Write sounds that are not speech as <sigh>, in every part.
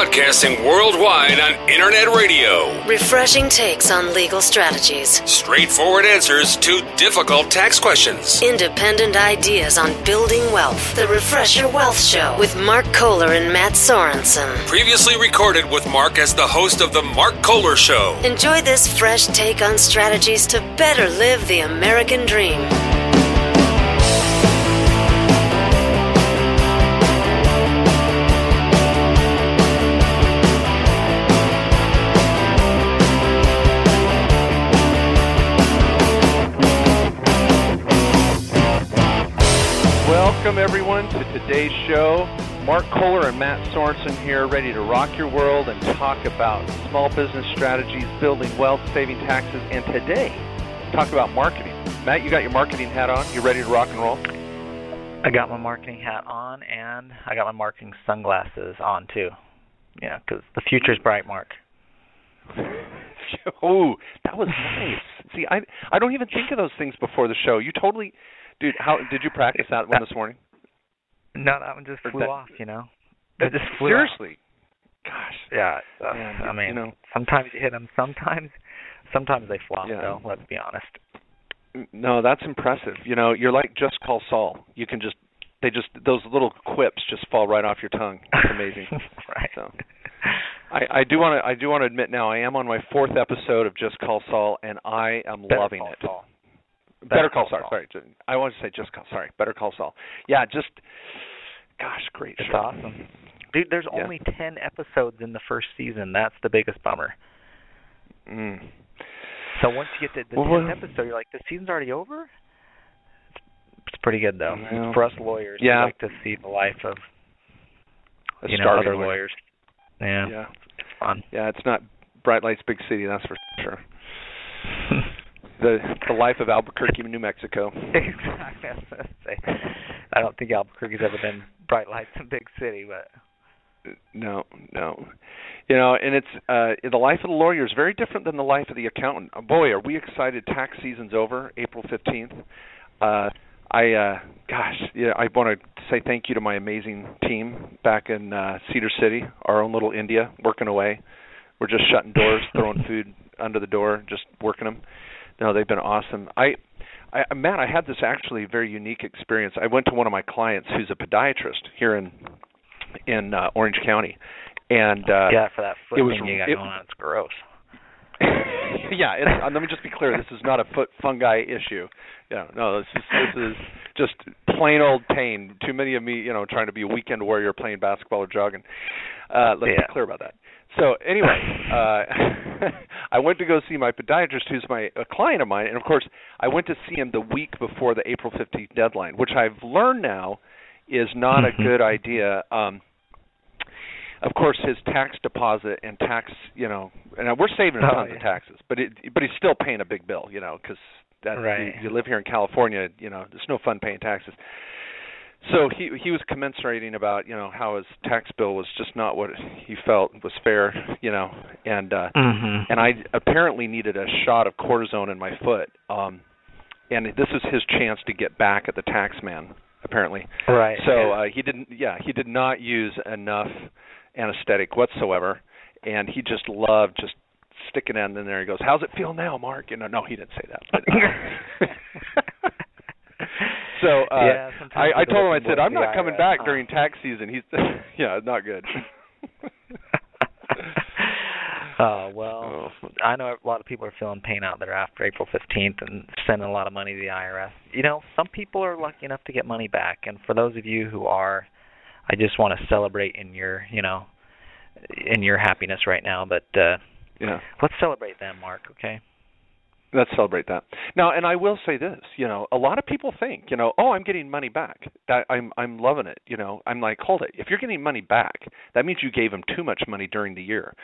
Broadcasting worldwide on internet radio. Refreshing takes on legal strategies. Straightforward answers to difficult tax questions. Independent ideas on building wealth. The Refresher Wealth Show with Mark Kohler and Matt Sorensen. Previously recorded with Mark as the host of The Mark Kohler Show. Enjoy this fresh take on strategies to better live the American dream. Welcome, everyone, to today's show. Mark Kohler and Matt Sorensen here, ready to rock your world and talk about small business strategies, building wealth, saving taxes, and today, talk about marketing. Matt, you got your marketing hat on. You ready to rock and roll? I got my marketing hat on, and I got my marketing sunglasses on too. Yeah, because the future's bright, Mark. <laughs> oh, that was nice. See, I I don't even think of those things before the show. You totally, dude. How did you practice that one this morning? No, that one just flew that- off. You know, it just flew off. Seriously, gosh. Yeah, uh, Man, I mean, you know- sometimes you hit them, sometimes, sometimes they flop. Yeah. Though, let's be honest. No, that's impressive. You know, you're like just call Saul. You can just they just those little quips just fall right off your tongue. It's <laughs> amazing. right. So, I, I do want to I do want to admit now I am on my fourth episode of Just Call Saul and I am Better loving Call it. Saul. Better, Better Call Call Saul. Saul. Sorry, I wanted to say Just Call. Sorry, Better Call Saul. Yeah, just gosh, great It's show. awesome. Dude, there's Yeah. only 10 episodes in the first season. That's the biggest bummer. Mm. So once you get to the Well, 10th episode, you're like, the season's already over? It's, pretty good, though. Well, For us lawyers, yeah. we like to see the life of, you know, other lawyer. lawyers. Yeah, Yeah, it's fun. yeah, it's not Bright Lights Big City, that's for sure. The the life of Albuquerque, New Mexico. <laughs> exactly. I was gonna say, I don't think Albuquerque's ever been bright lights in big city, but No, no. You know, and it's uh the life of the lawyer is very different than the life of the accountant. Uh, Boy, are we excited tax season's over, April 15th. Uh I uh gosh, yeah, I want to say thank you to my amazing team back in uh Cedar City, our own little India, working away. We're just shutting doors, <laughs> throwing food under the door, just working them. No, they've been awesome. I I, Matt, I had this actually very unique experience. I went to one of my clients who's a podiatrist here in in uh, Orange County, and uh, yeah, for that foot it was- thing you got it- going on, it's gross. <laughs> yeah. It's, uh, let me just be clear. This is not a foot fungi issue. Yeah, no, this is this is just plain old pain. Too many of me, you know, trying to be a weekend warrior playing basketball or jogging. Uh, let's Yeah. be clear about that. So anyway, uh, <laughs> I went to go see my podiatrist, who's my a client of mine, and of course, I went to see him the week before the April 15th deadline, which I've learned now is not a Mhm. good idea. Um, of course, his tax deposit and tax, you know, and we're saving Oh, tons of taxes, but it, but he's still paying a big bill, you know, because that Right. you, you live here in California, you know, it's no fun paying taxes. So he he was commiserating about you know how his tax bill was just not what he felt was fair, you know, and uh Mhm. and I apparently needed a shot of cortisone in my foot. Um and this is his chance to get back at the tax man apparently. Right. So uh, he didn't. Yeah, he did not use enough anesthetic whatsoever, and he just loved just sticking it in there. He goes, "How's it feel now, Mark?" You know, no, he didn't say that. But, uh, <laughs> <laughs> so uh, Yeah, I, I told him, I said, "I'm not coming back during tax season." He's, <laughs> yeah, not good. <laughs> <laughs> oh well, Oh. I know a lot of people are feeling pain out there after April 15th and sending a lot of money to the IRS. You know, some people are lucky enough to get money back, and for those of you who are, I just want to celebrate in your, you know, in your happiness right now. But uh Yeah. let's celebrate them, Mark. Okay. Let's celebrate that. Now, and I will say this, you know, a lot of people think, you know, oh, I'm getting money back. That I'm I'm loving it, you know. I'm like, hold it. If you're getting money back, that means you gave them too much money during the year.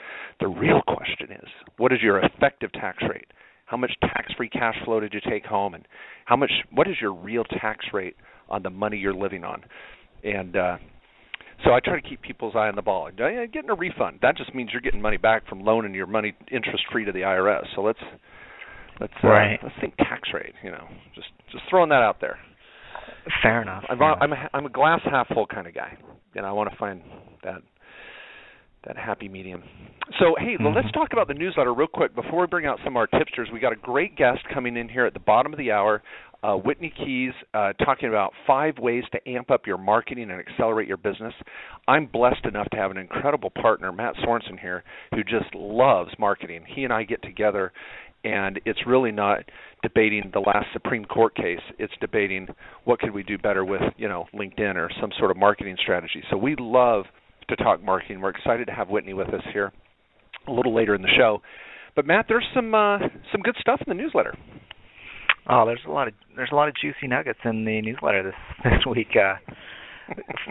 The real question is, what is your effective tax rate? How much tax-free cash flow did you take home and how much what is your real tax rate on the money you're living on? And uh so I try to keep people's eye on the ball. Getting a refund that just means you're getting money back from loaning your money interest free to the IRS. So let's let's uh, Right. let's think tax rate. You know, just just throwing that out there. Fair enough. I'm fair a, I'm a I'm a glass half full kind of guy, and I want to find that that happy medium. So, hey, well, let's Mm-hmm. talk about the newsletter real quick before we bring out some of our tipsters. We got a great guest coming in here at the bottom of the hour, uh, Whitney Keyes, uh, talking about five ways to amp up your marketing and accelerate your business. I'm blessed enough to have an incredible partner, Matt Sorensen, here, who just loves marketing. He and I get together, and it's really not debating the last Supreme Court case. It's debating what could we do better with, you know, LinkedIn or some sort of marketing strategy. So we love to talk marketing. We're excited to have Whitney with us here a little later in the show. But Matt, there's some uh, some good stuff in the newsletter. Oh, there's a lot of there's a lot of juicy nuggets in the newsletter this <laughs> this week, uh,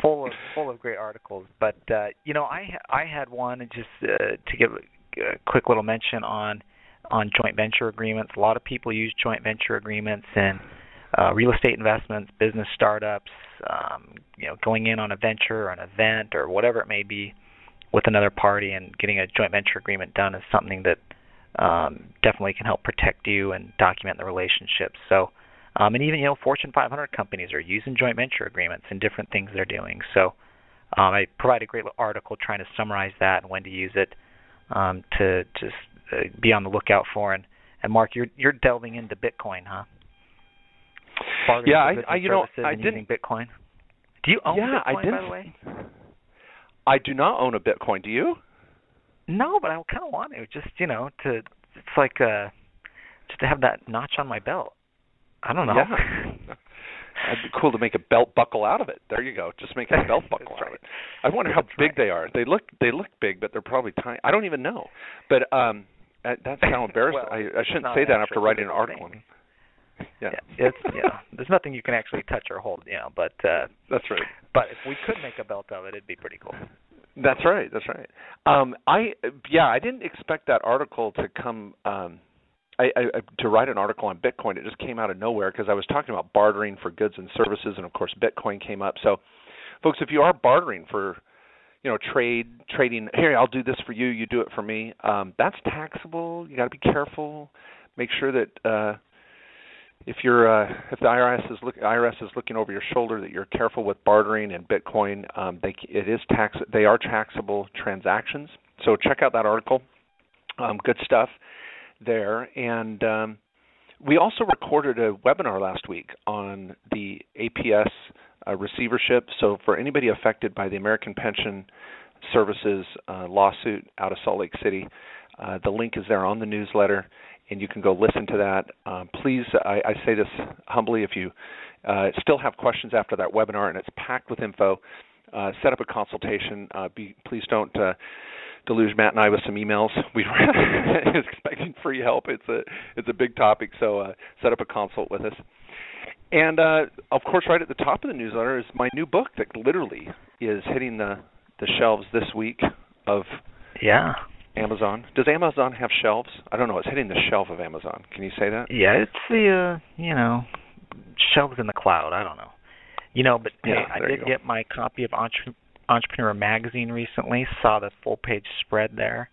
full of full of great articles. But uh, you know, I I had one just uh, to give a quick little mention on on joint venture agreements. A lot of people use joint venture agreements in uh, real estate investments, business startups, um, you know, going in on a venture or an event or whatever it may be with another party and getting a joint venture agreement done is something that um, definitely can help protect you and document the relationship. So, um, and even you know, Fortune 500 companies are using joint venture agreements in different things they're doing. So, um, I provide a great little article trying to summarize that and when to use it um, to just uh, be on the lookout for. And, and Mark, you're you're delving into Bitcoin, huh? Yeah, I- I- you know, I didn't- Bitcoin. Do you own yeah, Bitcoin, I by didn't. the way? I do not own a Bitcoin. Do you? No, but I kind of want to. Just you know, to it's like uh, just to have that notch on my belt. I don't know. Yeah. <laughs> It'd be cool to make a belt buckle out of it. There you go. Just make a belt <laughs> buckle out of it. I wonder <laughs> how That's big right. they are. They look they look big, but they're probably tiny. I don't even know. But um that- that's how <laughs> embarrassing. Well, I, I shouldn't say that after writing an article. thing. Yeah, Yeah, it's yeah. There's nothing you can actually touch or hold, you know. But uh, that's right. but if we could make a belt of it, it'd be pretty cool. That's right. That's right. Um, I yeah, I didn't expect that article to come. Um, I, I to write an article on Bitcoin. It just came out of nowhere because I was talking about bartering for goods and services, and of course Bitcoin came up. So, folks, if you are bartering for, you know, trade trading, here I'll do this for you, you do it for me. Um, that's taxable. You got to be careful. Make sure that uh, if you're uh, if the IRS is look IRS is looking over your shoulder that you're careful with bartering and Bitcoin. Um, they it is tax they are taxable transactions. So check out that article. Um, good stuff there. And um, we also recorded a webinar last week on the APS uh, receivership. So for anybody affected by the American Pension Services uh, lawsuit out of Salt Lake City, uh, the link is there on the newsletter, and you can go listen to that. Um, please, I, I say this humbly, if you uh, still have questions after that webinar, and it's packed with info, uh, set up a consultation. Uh, be, please don't uh, deluge Matt and I with some emails. <laughs> We were <laughs> expecting free help. It's a it's a big topic, so uh, set up a consult with us. And uh, of course, right at the top of the newsletter is my new book that literally is hitting the the shelves this week of Yeah. Amazon. Does Amazon have shelves? I don't know. It's hitting the shelf of Amazon. Can you say that? Yeah, it's the uh, you know shelves in the cloud. I don't know. You know, but Yeah, hey, I did get my copy of Entre- Entrepreneur Magazine recently. Saw the full page spread there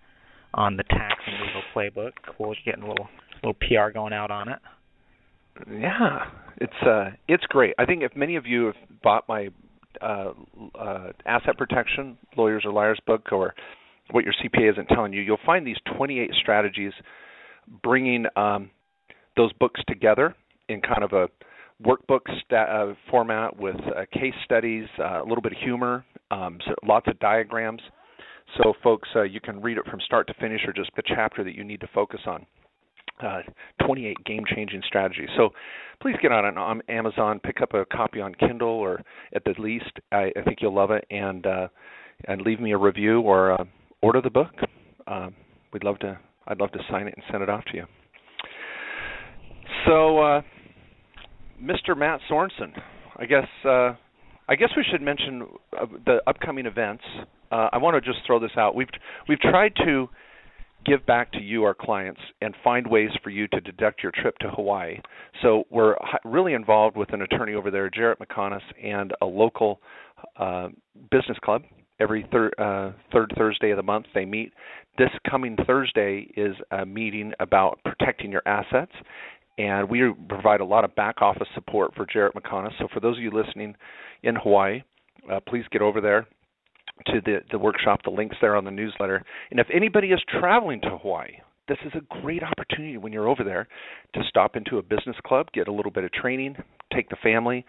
on the tax and legal playbook. Cool, getting a little little PR going out on it. Yeah, it's uh, it's great. I think if many of you have bought my uh, uh, asset protection lawyers or liars book, or what your CPA isn't telling you, you'll find these 28 strategies bringing um, those books together in kind of a workbook sta- uh, format with uh, case studies, uh, a little bit of humor, um, so lots of diagrams. So, folks, uh, you can read it from start to finish, or just the chapter that you need to focus on. Uh, 28 game-changing strategies. So, please get on, on Amazon, pick up a copy on Kindle, or at the least, I, I think you'll love it, and uh, and leave me a review or uh, order the book. Um, we'd love to. I'd love to sign it and send it off to you. So, uh, Mr. Matt Sorensen, I guess uh, I guess we should mention uh, the upcoming events. Uh, I want to just throw this out. We've we've tried to give back to you, our clients, and find ways for you to deduct your trip to Hawaii. So we're really involved with an attorney over there, Jarrett McConus, and a local uh, business club. Every thir- uh, third Thursday of the month, they meet. This coming Thursday is a meeting about protecting your assets, and we provide a lot of back office support for Jarrett McConus. So for those of you listening in Hawaii, uh, please get over there. To the the workshop. The links there on the newsletter. And if anybody is traveling to Hawaii, this is a great opportunity when you're over there to stop into a business club, get a little bit of training, take the family,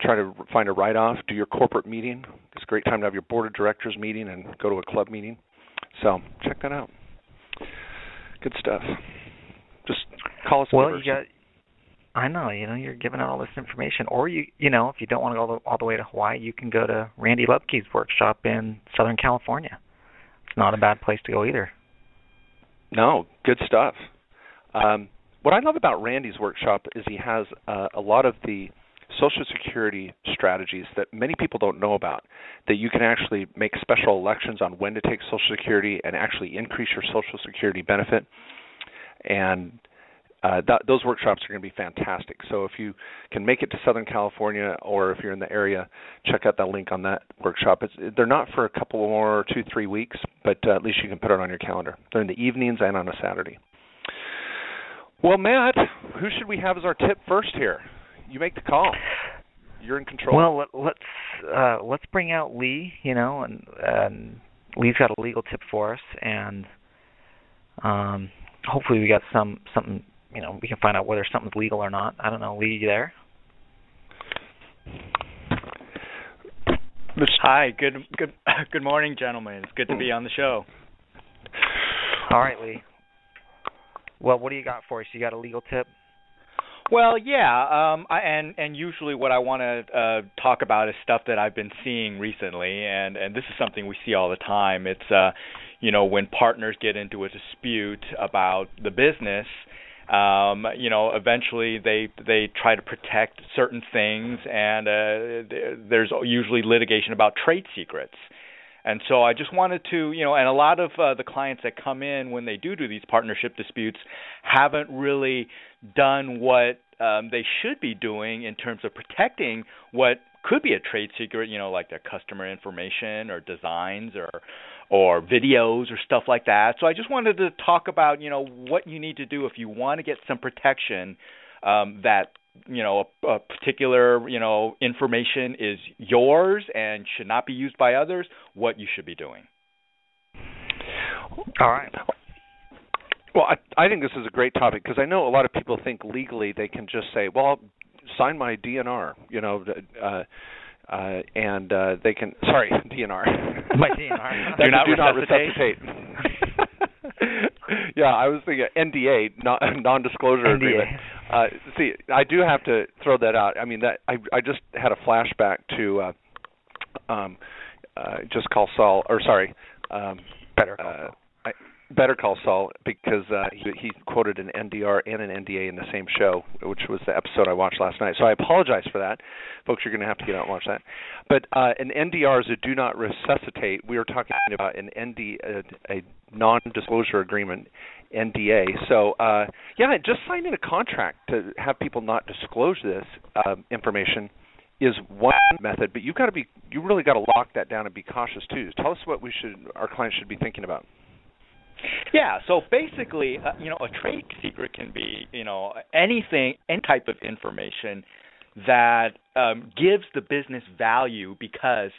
try to find a write off, do your corporate meeting. It's a great time to have your board of directors meeting and go to a club meeting. So check that out. Good stuff. Just call us. Well, you got. I know, you know, you're giving out all this information, or you, you know, if you don't want to go all the, all the way to Hawaii, you can go to Randy Lubke's workshop in Southern California. It's not a bad place to go either. No, good stuff. Um, what I love about Randy's workshop is he has uh, a lot of the Social Security strategies that many people don't know about. That you can actually make special elections on when to take Social Security and actually increase your Social Security benefit. And uh, those workshops are going to be fantastic. So if you can make it to Southern California or if you're in the area, check out that link on that workshop. It's, they're not for a couple more, two, three weeks, but uh, at least you can put it on your calendar. They're in the evenings and on a Saturday. Well, Matt, who should we have as our tip first here? You make the call. You're in control. Well, let, let's uh, let's bring out Lee. You know, and, and Lee's got a legal tip for us, and um, hopefully we got some something. You know, we can find out whether something's legal or not. I don't know. Lee, you there? Hi. Good good <laughs> good morning, gentlemen. It's good to be on the show. All right, Lee. Well, what do you got for us? You got a legal tip? Well, yeah, um, I, and and usually what I want to uh, talk about is stuff that I've been seeing recently, and and this is something we see all the time. It's uh, you know, when partners get into a dispute about the business, um, you know, eventually they they try to protect certain things, and uh, there's usually litigation about trade secrets. And so I just wanted to, you know, and a lot of uh, the clients that come in when they do do these partnership disputes haven't really done what um, they should be doing in terms of protecting what could be a trade secret, you know, like their customer information or designs or or videos or stuff like that. So I just wanted to talk about, you know, what you need to do if you want to get some protection um, that you know a, a particular you know information is yours and should not be used by others, what you should be doing. All right. Well, I, I think this is a great topic because I know a lot of people think legally they can just say, "Well, sign my DNR," you know, uh, uh, and uh, they can. Sorry, DNR. My DNR. do not do not resuscitate. <laughs> yeah, I was thinking NDA, non, disclosure NDA. agreement. Uh, see, I do have to throw that out. I mean, that I I just had a flashback to uh, um, uh, just call Saul, or sorry, um, Better call uh, Saul. Better Call Saul because uh, he, he quoted an NDR and an NDA in the same show, which was the episode I watched last night. So I apologize for that, folks. You're going to have to get out and watch that. But uh, an NDR is a do not resuscitate. We were talking about an ND, a, a non-disclosure agreement, NDA. So uh, yeah, just signing a contract to have people not disclose this uh, information is one method, but you've got to be you really got to lock that down and be cautious too. Tell us what we should our clients should be thinking about. Yeah, so basically, uh, you know, a trade secret can be, you know, anything, any type of information that um, gives the business value because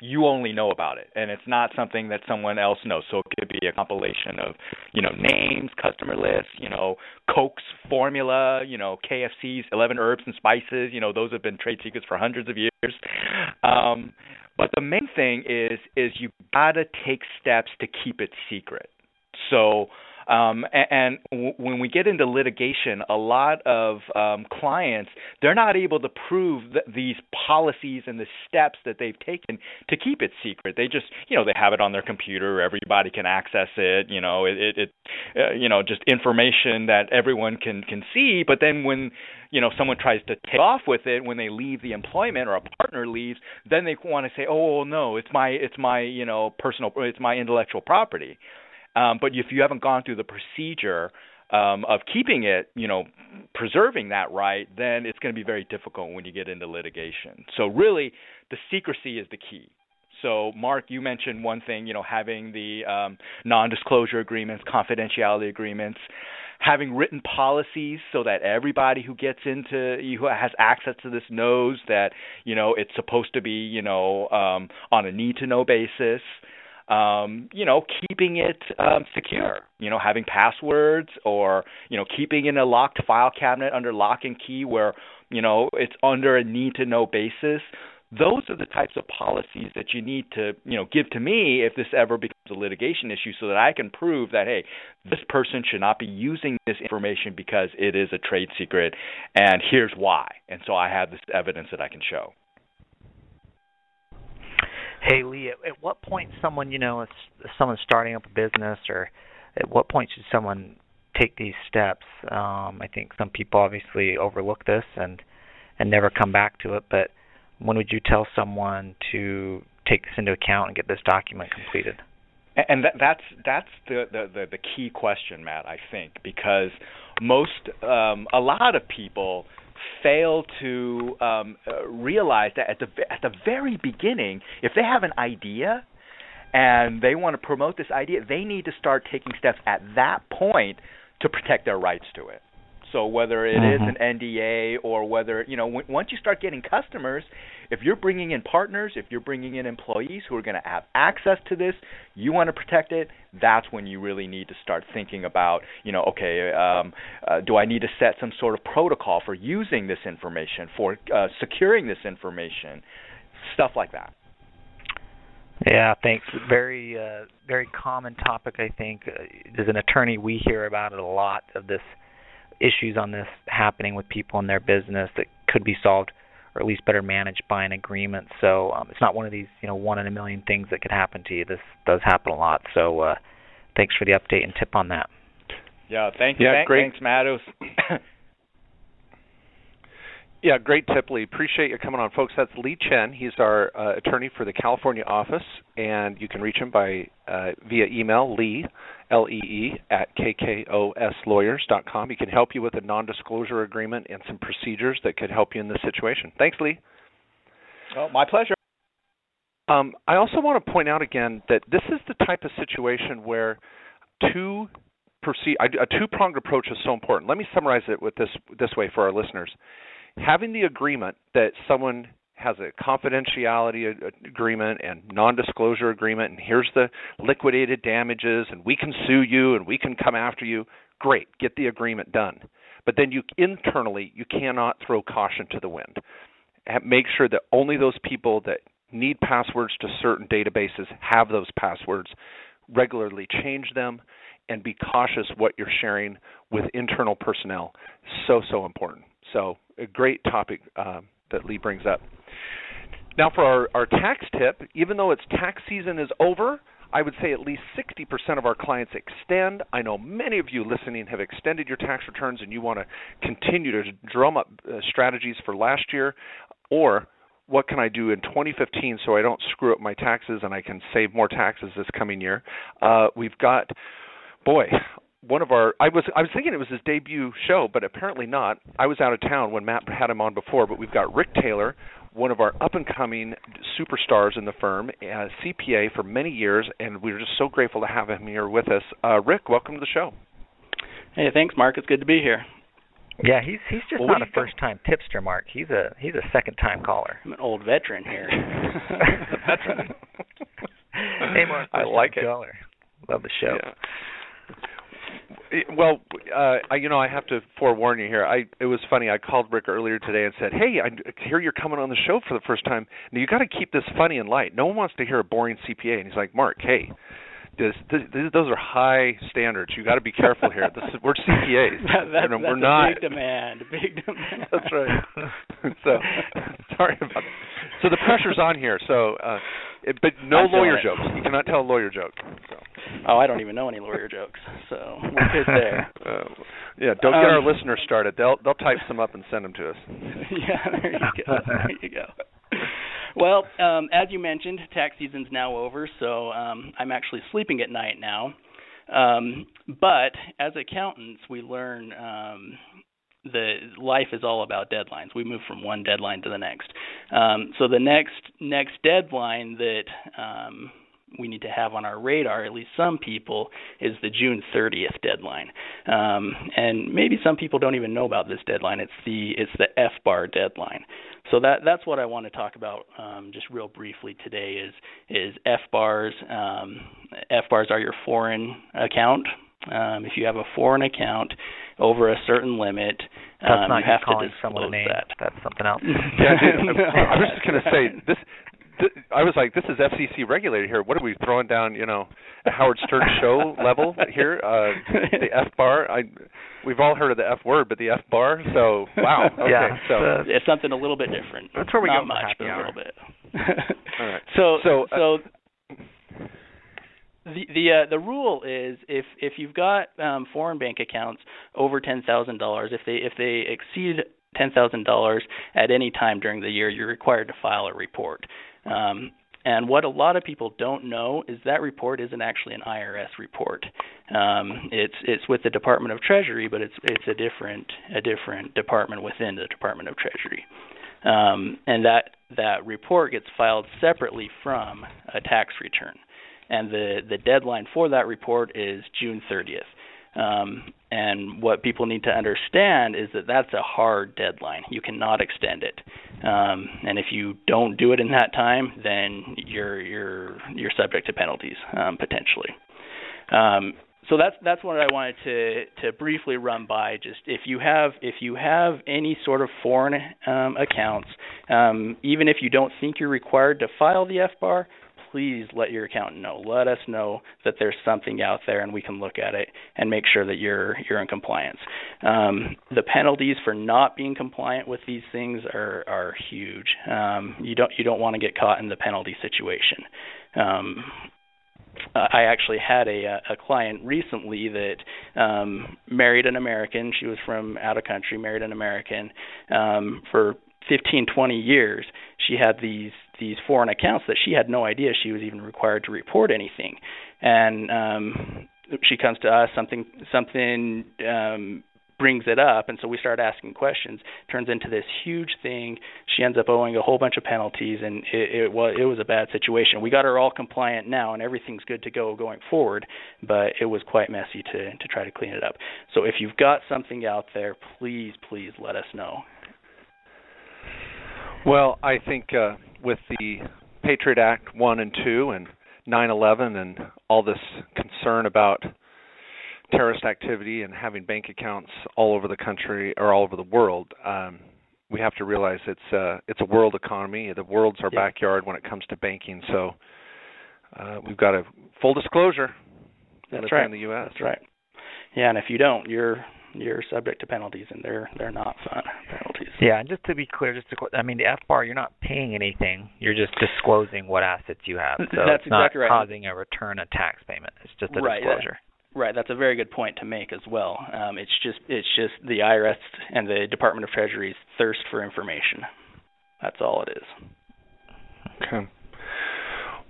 you only know about it, and it's not something that someone else knows. So it could be a compilation of, you know, names, customer lists, you know, Coke's formula, you know, KFC's 11 herbs and spices. You know, those have been trade secrets for hundreds of years. Um, but the main thing is, is you gotta take steps to keep it secret. So, um, and, and w- when we get into litigation, a lot of um, clients they're not able to prove th- these policies and the steps that they've taken to keep it secret. They just, you know, they have it on their computer, everybody can access it. You know, it, it, it uh, you know, just information that everyone can can see. But then when you know someone tries to take off with it when they leave the employment or a partner leaves, then they want to say, oh no, it's my it's my you know personal it's my intellectual property. Um, but if you haven't gone through the procedure um, of keeping it, you know, preserving that right, then it's going to be very difficult when you get into litigation. So really, the secrecy is the key. So, Mark, you mentioned one thing, you know, having the um, non-disclosure agreements, confidentiality agreements. having written policies so that everybody who gets into who has access to this knows that you know it's supposed to be you know um, on a need to know basis um, you know, keeping it um, secure. You know, having passwords or you know, keeping in a locked file cabinet under lock and key where you know it's under a need to know basis. Those are the types of policies that you need to, you know, give to me if this ever becomes a litigation issue so that I can prove that hey, this person should not be using this information because it is a trade secret and here's why. And so I have this evidence that I can show. Hey Lee, at, at what point someone you know, if someone's starting up a business, or at what point should someone take these steps? Um, I think some people obviously overlook this and and never come back to it. But when would you tell someone to take this into account and get this document completed? And that, that's that's the, the, the the key question, Matt. I think because most um, a lot of people fail to um, uh, realize that at the at the very beginning, if they have an idea and they want to promote this idea, they need to start taking steps at that point to protect their rights to it. So whether it mm-hmm. is an NDA or whether you know w- once you start getting customers, if you're bringing in partners, if you're bringing in employees who are going to have access to this, you want to protect it. That's when you really need to start thinking about you know okay, um, uh, do I need to set some sort of protocol for using this information, for uh, securing this information, stuff like that. Yeah, thanks. Very, uh, very common topic. I think uh, as an attorney, we hear about it a lot of this issues on this happening with people in their business that could be solved or at least better managed by an agreement. So um, it's not one of these, you know, one in a million things that could happen to you. This does happen a lot. So uh, thanks for the update and tip on that. Yeah, thank you. Yeah, great. Thanks, Matt. <coughs> <coughs> Yeah, great tip, Lee. Appreciate you coming on, folks. That's Lee Chen. He's our uh, attorney for the California office, and you can reach him by uh, via email, Lee, L-E-E, at kkoslawyers.com. He can help you with a non-disclosure agreement and some procedures that could help you in this situation. Thanks, Lee. Oh, my pleasure. Um, I also want to point out again that this is the type of situation where two proceed, a two-pronged approach is so important. Let me summarize it with this this way for our listeners having the agreement that someone has a confidentiality agreement and non-disclosure agreement and here's the liquidated damages and we can sue you and we can come after you great get the agreement done. But then you internally you cannot throw caution to the wind. Make sure that only those people that need passwords to certain databases have those passwords regularly change them and be cautious what you're sharing with internal personnel. So so important. So a great topic um, that Lee brings up. Now, for our, our tax tip, even though it's tax season is over, I would say at least 60% of our clients extend. I know many of you listening have extended your tax returns and you want to continue to drum up uh, strategies for last year or what can I do in 2015 so I don't screw up my taxes and I can save more taxes this coming year. Uh, we've got boy, one of our I was I was thinking it was his debut show, but apparently not. I was out of town when Matt had him on before, but we've got Rick Taylor, one of our up and coming superstars in the firm, a CPA for many years, and we're just so grateful to have him here with us. Uh, Rick, welcome to the show. Hey, thanks, Mark. It's good to be here. Yeah, he's he's just well, not a first time tipster, Mark. He's a he's a second time caller. I'm an old veteran here. veteran. <laughs> <laughs> hey, Mark. I like it. Caller. Love the show. Yeah. Well, uh, I, you know, I have to forewarn you here. I it was funny. I called Rick earlier today and said, "Hey, I hear you're coming on the show for the first time. Now you got to keep this funny and light. No one wants to hear a boring CPA." And he's like, "Mark, hey, this, this, this, those are high standards. You got to be careful here. This is, we're CPAs. <laughs> that, that, that's we're not. big demand. Big <laughs> demand. that's right. <laughs> so sorry about that. So the pressure's on here. So, uh, it, but no lawyer jokes. You cannot tell a lawyer joke. So. Oh, I don't even know any lawyer jokes, so we're good there. Uh, <laughs> yeah, don't get um, our listeners started. They'll they'll type some up and send them to us. <laughs> yeah, there you go. There you go. Well, um, as you mentioned, tax season's now over, so um, I'm actually sleeping at night now. Um, but as accountants, we learn um, the life is all about deadlines. We move from one deadline to the next. Um, so the next next deadline that um, we need to have on our radar, at least some people, is the June 30th deadline. Um, and maybe some people don't even know about this deadline. It's the it's the FBAR deadline. So that that's what I want to talk about um, just real briefly today is is FBARs. Um, FBARs are your foreign account. Um, if you have a foreign account over a certain limit, That's um, not you have calling to someone a disclose name. that. That's something else. Yeah, <laughs> <laughs> I was just going to say this. Th- I was like, this is FCC regulated here. What are we throwing down? You know, a Howard Stern <laughs> show level here. Uh, the F bar. I we've all heard of the F word, but the F bar. So wow. <laughs> Okay. Yeah, so uh, it's something a little bit different. That's where we Not go for much, happy but a little bit. <laughs> all right. So So, uh, so the the uh, the rule is if if you've got um, foreign bank accounts over ten thousand dollars, if they if they exceed ten thousand dollars at any time during the year, you're required to file a report. Um, and what a lot of people don't know is that report isn't actually an IRS report. Um, it's it's with the Department of Treasury, but it's it's a different a different department within the Department of Treasury. Um, and that that report gets filed separately from a tax return and the the deadline for that report is June 30th. Um, and what people need to understand is that that's a hard deadline. You cannot extend it. Um, and if you don't do it in that time, then you're you're you're subject to penalties um, potentially. Um, so that's that's what I wanted to to briefly run by. Just if you have if you have any sort of foreign um, accounts, um, even if you don't think you're required to file the FBAR, please let your accountant know. Let us know that there's something out there, and we can look at it and make sure that you're you're in compliance. Um, the penalties for not being compliant with these things are are huge. Um, you don't you don't want to get caught in the penalty situation. Um, I actually had a a client recently that um married an American. She was from out of country, married an American. Um for 15 20 years she had these these foreign accounts that she had no idea she was even required to report anything. And um she comes to us something something um brings it up and so we start asking questions. Turns into this huge thing. She ends up owing a whole bunch of penalties and it, it was it was a bad situation. We got her all compliant now and everything's good to go going forward but it was quite messy to to try to clean it up. So if you've got something out there please please let us know. Well, I think uh, with the Patriot Act 1 and 2 and 9/11 and all this concern about terrorist activity and having bank accounts all over the country or all over the world, um, we have to realize it's uh, it's a world economy. The world's our Yeah. backyard when it comes to banking. So uh, we've got a full disclosure. That's right. in the U.S. That's right. Yeah, and if you don't, you're you're subject to penalties, and they're they're not fun <laughs> penalties. Yeah, and just to be clear, just to qu- I mean the FBAR, you're not paying anything. You're just disclosing what assets you have. So That's it's not exactly right. causing a return of tax payment. It's just a Right, that- disclosure. Right, that's a very good point to make as well. Um, it's just it's just the IRS and the Department of Treasury's thirst for information. That's all it is. Okay.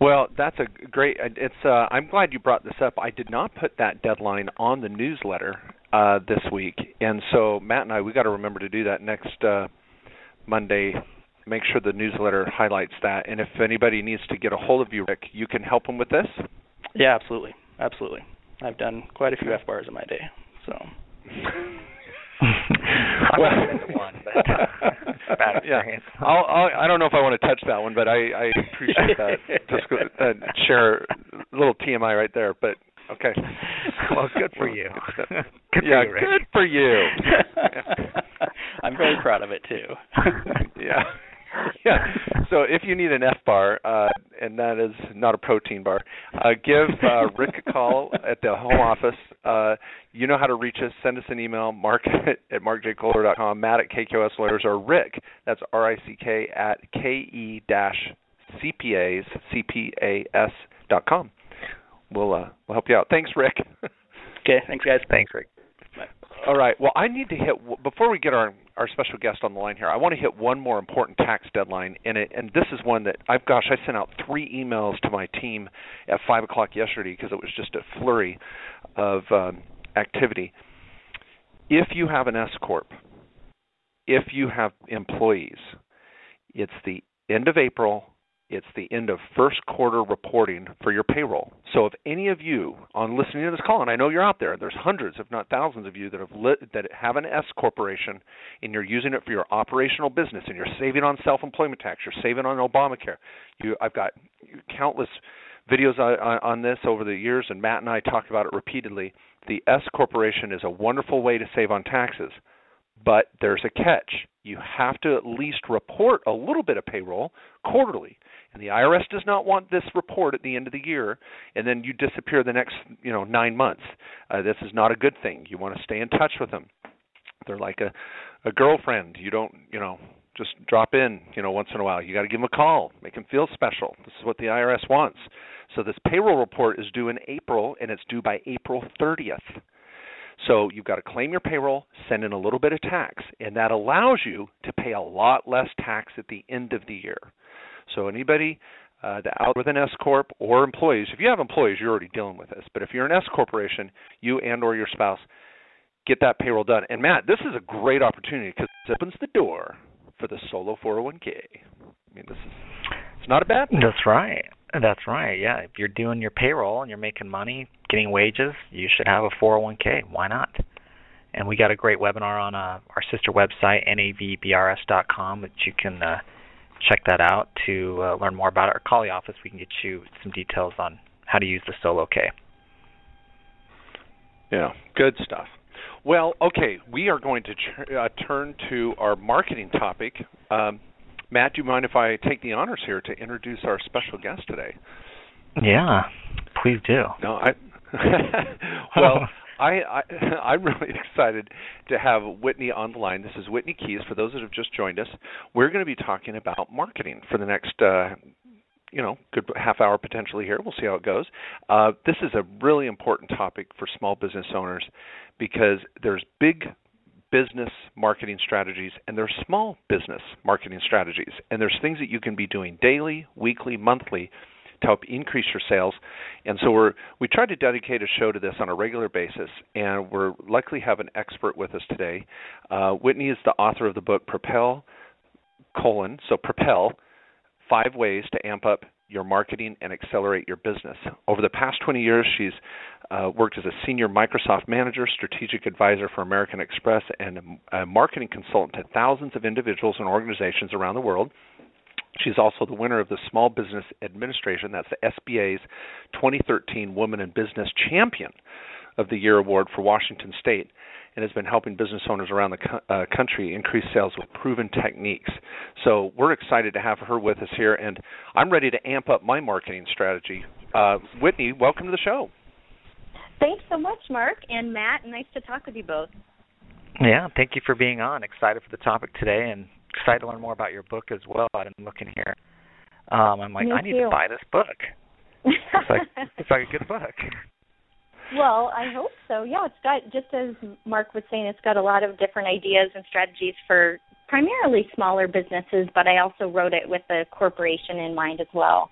Well, that's a great. It's. Uh, I'm glad you brought this up. I did not put that deadline on the newsletter uh, this week, and so Matt and I we got to remember to do that next uh, Monday. Make sure the newsletter highlights that. And if anybody needs to get a hold of you, Rick, you can help them with this. Yeah, absolutely, absolutely. I've done quite a few F bars in my day, so. I've <laughs> Well- only been to one, but bad <laughs> Yeah. experience. I'll, I'll, I don't know if I want to touch that one, but I, I appreciate that. <laughs> Just go- uh, share a little TMI right there. But okay. <laughs> well, good for you. <laughs> Good stuff. For yeah, you, good for you. <laughs> I'm very proud of it too. yeah. Yeah. So if you need an F bar, uh, and that is not a protein bar, uh, give uh, Rick a call at the home office. Uh, you know how to reach us. Send us an email, mark at markjkohler.com, Matt at KKOS Lawyers, or Rick, that's R-I-C-K, at K-E dash CPAs, C-P-A-S dot com. We'll, uh, we'll help you out. Thanks, Rick. <laughs> okay, thanks guys. Thanks, Rick. All right. Well, I need to hit before we get our our special guest on the line here. I want to hit one more important tax deadline, and it and this is one that I've gosh I sent out three emails to my team at five o'clock yesterday because it was just a flurry of um, activity. If you have an S corp, if you have employees, it's the end of April it's the end of first quarter reporting for your payroll. So if any of you on listening to this call, and I know you're out there, there's hundreds, if not thousands of you that have lit, that have an S corporation, and you're using it for your operational business, and you're saving on self-employment tax, you're saving on Obamacare. You, I've got countless videos on, on this over the years, and Matt and I talk about it repeatedly. The S corporation is a wonderful way to save on taxes, but there's a catch. You have to at least report a little bit of payroll quarterly and the IRS does not want this report at the end of the year, and then you disappear the next, you know, nine months. Uh, this is not a good thing. You want to stay in touch with them. They're like a a girlfriend. You don't, you know, just drop in, you know, once in a while. You got to give them a call, make them feel special. This is what the IRS wants. So this payroll report is due in April, and it's due by April 30th. So you've got to claim your payroll, send in a little bit of tax, and that allows you to pay a lot less tax at the end of the year. So anybody uh, that out with an S corp or employees, if you have employees, you're already dealing with this. But if you're an S corporation, you and or your spouse get that payroll done. And Matt, this is a great opportunity because it opens the door for the solo 401k. I mean, this is it's not a bad. Thing. That's right. That's right. Yeah, if you're doing your payroll and you're making money, getting wages, you should have a 401k. Why not? And we got a great webinar on uh, our sister website, navbrs.com, that you can uh, check that out to uh, learn more about it, or call the office. We can get you some details on how to use the Solo K. Yeah, good stuff. Well, okay, we are going to tr- uh, turn to our marketing topic. Um, Matt, do you mind if I take the honors here to introduce our special guest today? Yeah, please do. No, I. <laughs> well, I, I <laughs> I'm really <laughs> excited to have Whitney on the line. This is Whitney Keyes. For those that have just joined us, we're going to be talking about marketing for the next. Uh, you know, good half hour potentially here. We'll see how it goes. Uh, this is a really important topic for small business owners because there's big business marketing strategies and there's small business marketing strategies and there's things that you can be doing daily, weekly, monthly to help increase your sales. And so we're we try to dedicate a show to this on a regular basis, and we're likely have an expert with us today. Uh, Whitney is the author of the book Propel colon so Propel five ways to amp up your marketing and accelerate your business. Over the past 20 years, she's uh, worked as a senior Microsoft manager, strategic advisor for American Express, and a, a marketing consultant to thousands of individuals and organizations around the world. She's also the winner of the Small Business Administration, that's the SBA's 2013 Woman in Business Champion of the Year award for Washington State and has been helping business owners around the co- uh, country increase sales with proven techniques. So we're excited to have her with us here, and I'm ready to amp up my marketing strategy. Uh, Whitney, welcome to the show. Thanks so much, Mark and Matt. Nice to talk with you both. Yeah, thank you for being on. Excited for the topic today, and excited to learn more about your book as well. I'm looking here. Um, I'm like, Me I need too. to buy this book. It's like <laughs> it's like a good book. well, I hope so. Yeah, it's got just as Mark was saying, it's got a lot of different ideas and strategies for primarily smaller businesses, but I also wrote it with a corporation in mind as well.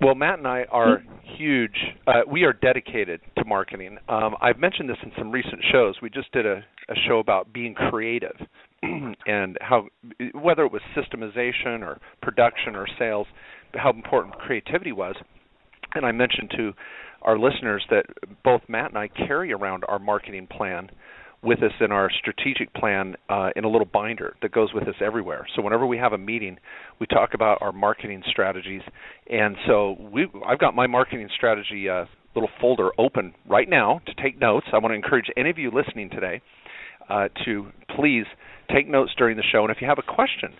Well, Matt and I are huge. Uh, we are dedicated to marketing. Um, I've mentioned this in some recent shows. We just did a, a show about being creative <clears throat> and how, whether it was systemization or production or sales, how important creativity was. And I mentioned to our listeners that both Matt and I carry around our marketing plan with us in our strategic plan uh, in a little binder that goes with us everywhere. So whenever we have a meeting, we talk about our marketing strategies. And so we, I've got my marketing strategy uh, little folder open right now to take notes. I want to encourage any of you listening today uh, to please take notes during the show. And if you have a question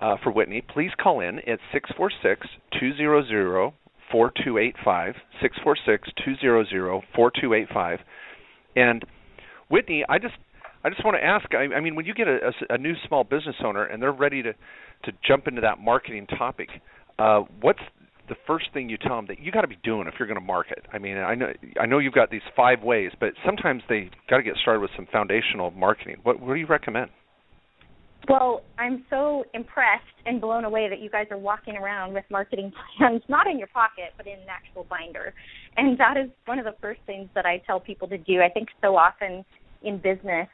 uh, for Whitney, please call in at 646 200 4285 646 200 4285 and Whitney, I just I just want to ask. I, I mean, when you get a, a, a, new small business owner and they're ready to to jump into that marketing topic, uh, what's the first thing you tell them that you got to be doing if you're going to market? I mean, I know I know you've got these five ways, but sometimes they got to get started with some foundational marketing. What what do you recommend? Well, I'm so impressed and blown away that you guys are walking around with marketing <laughs> plans, not in your pocket, but in an actual binder. And that is one of the first things that I tell people to do. I think so often in business,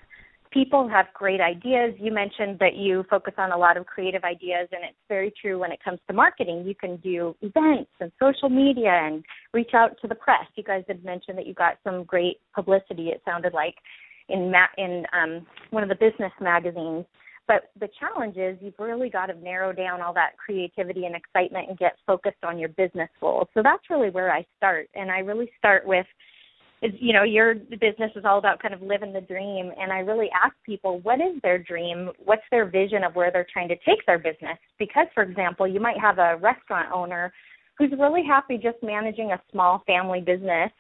people have great ideas. You mentioned that you focus on a lot of creative ideas, and it's very true when it comes to marketing. You can do events and social media and reach out to the press. You guys had mentioned that you got some great publicity. It sounded like in ma- in um, one of the business magazines. But the challenge is you've really got to narrow down all that creativity and excitement and get focused on your business goals. So that's really where I start, and I really start with is you know your business is all about kind of living the dream. And i really ask people what is their dream? What's their vision of where they're trying to take their business? Because for example you might have a restaurant owner who's really happy just managing a small family business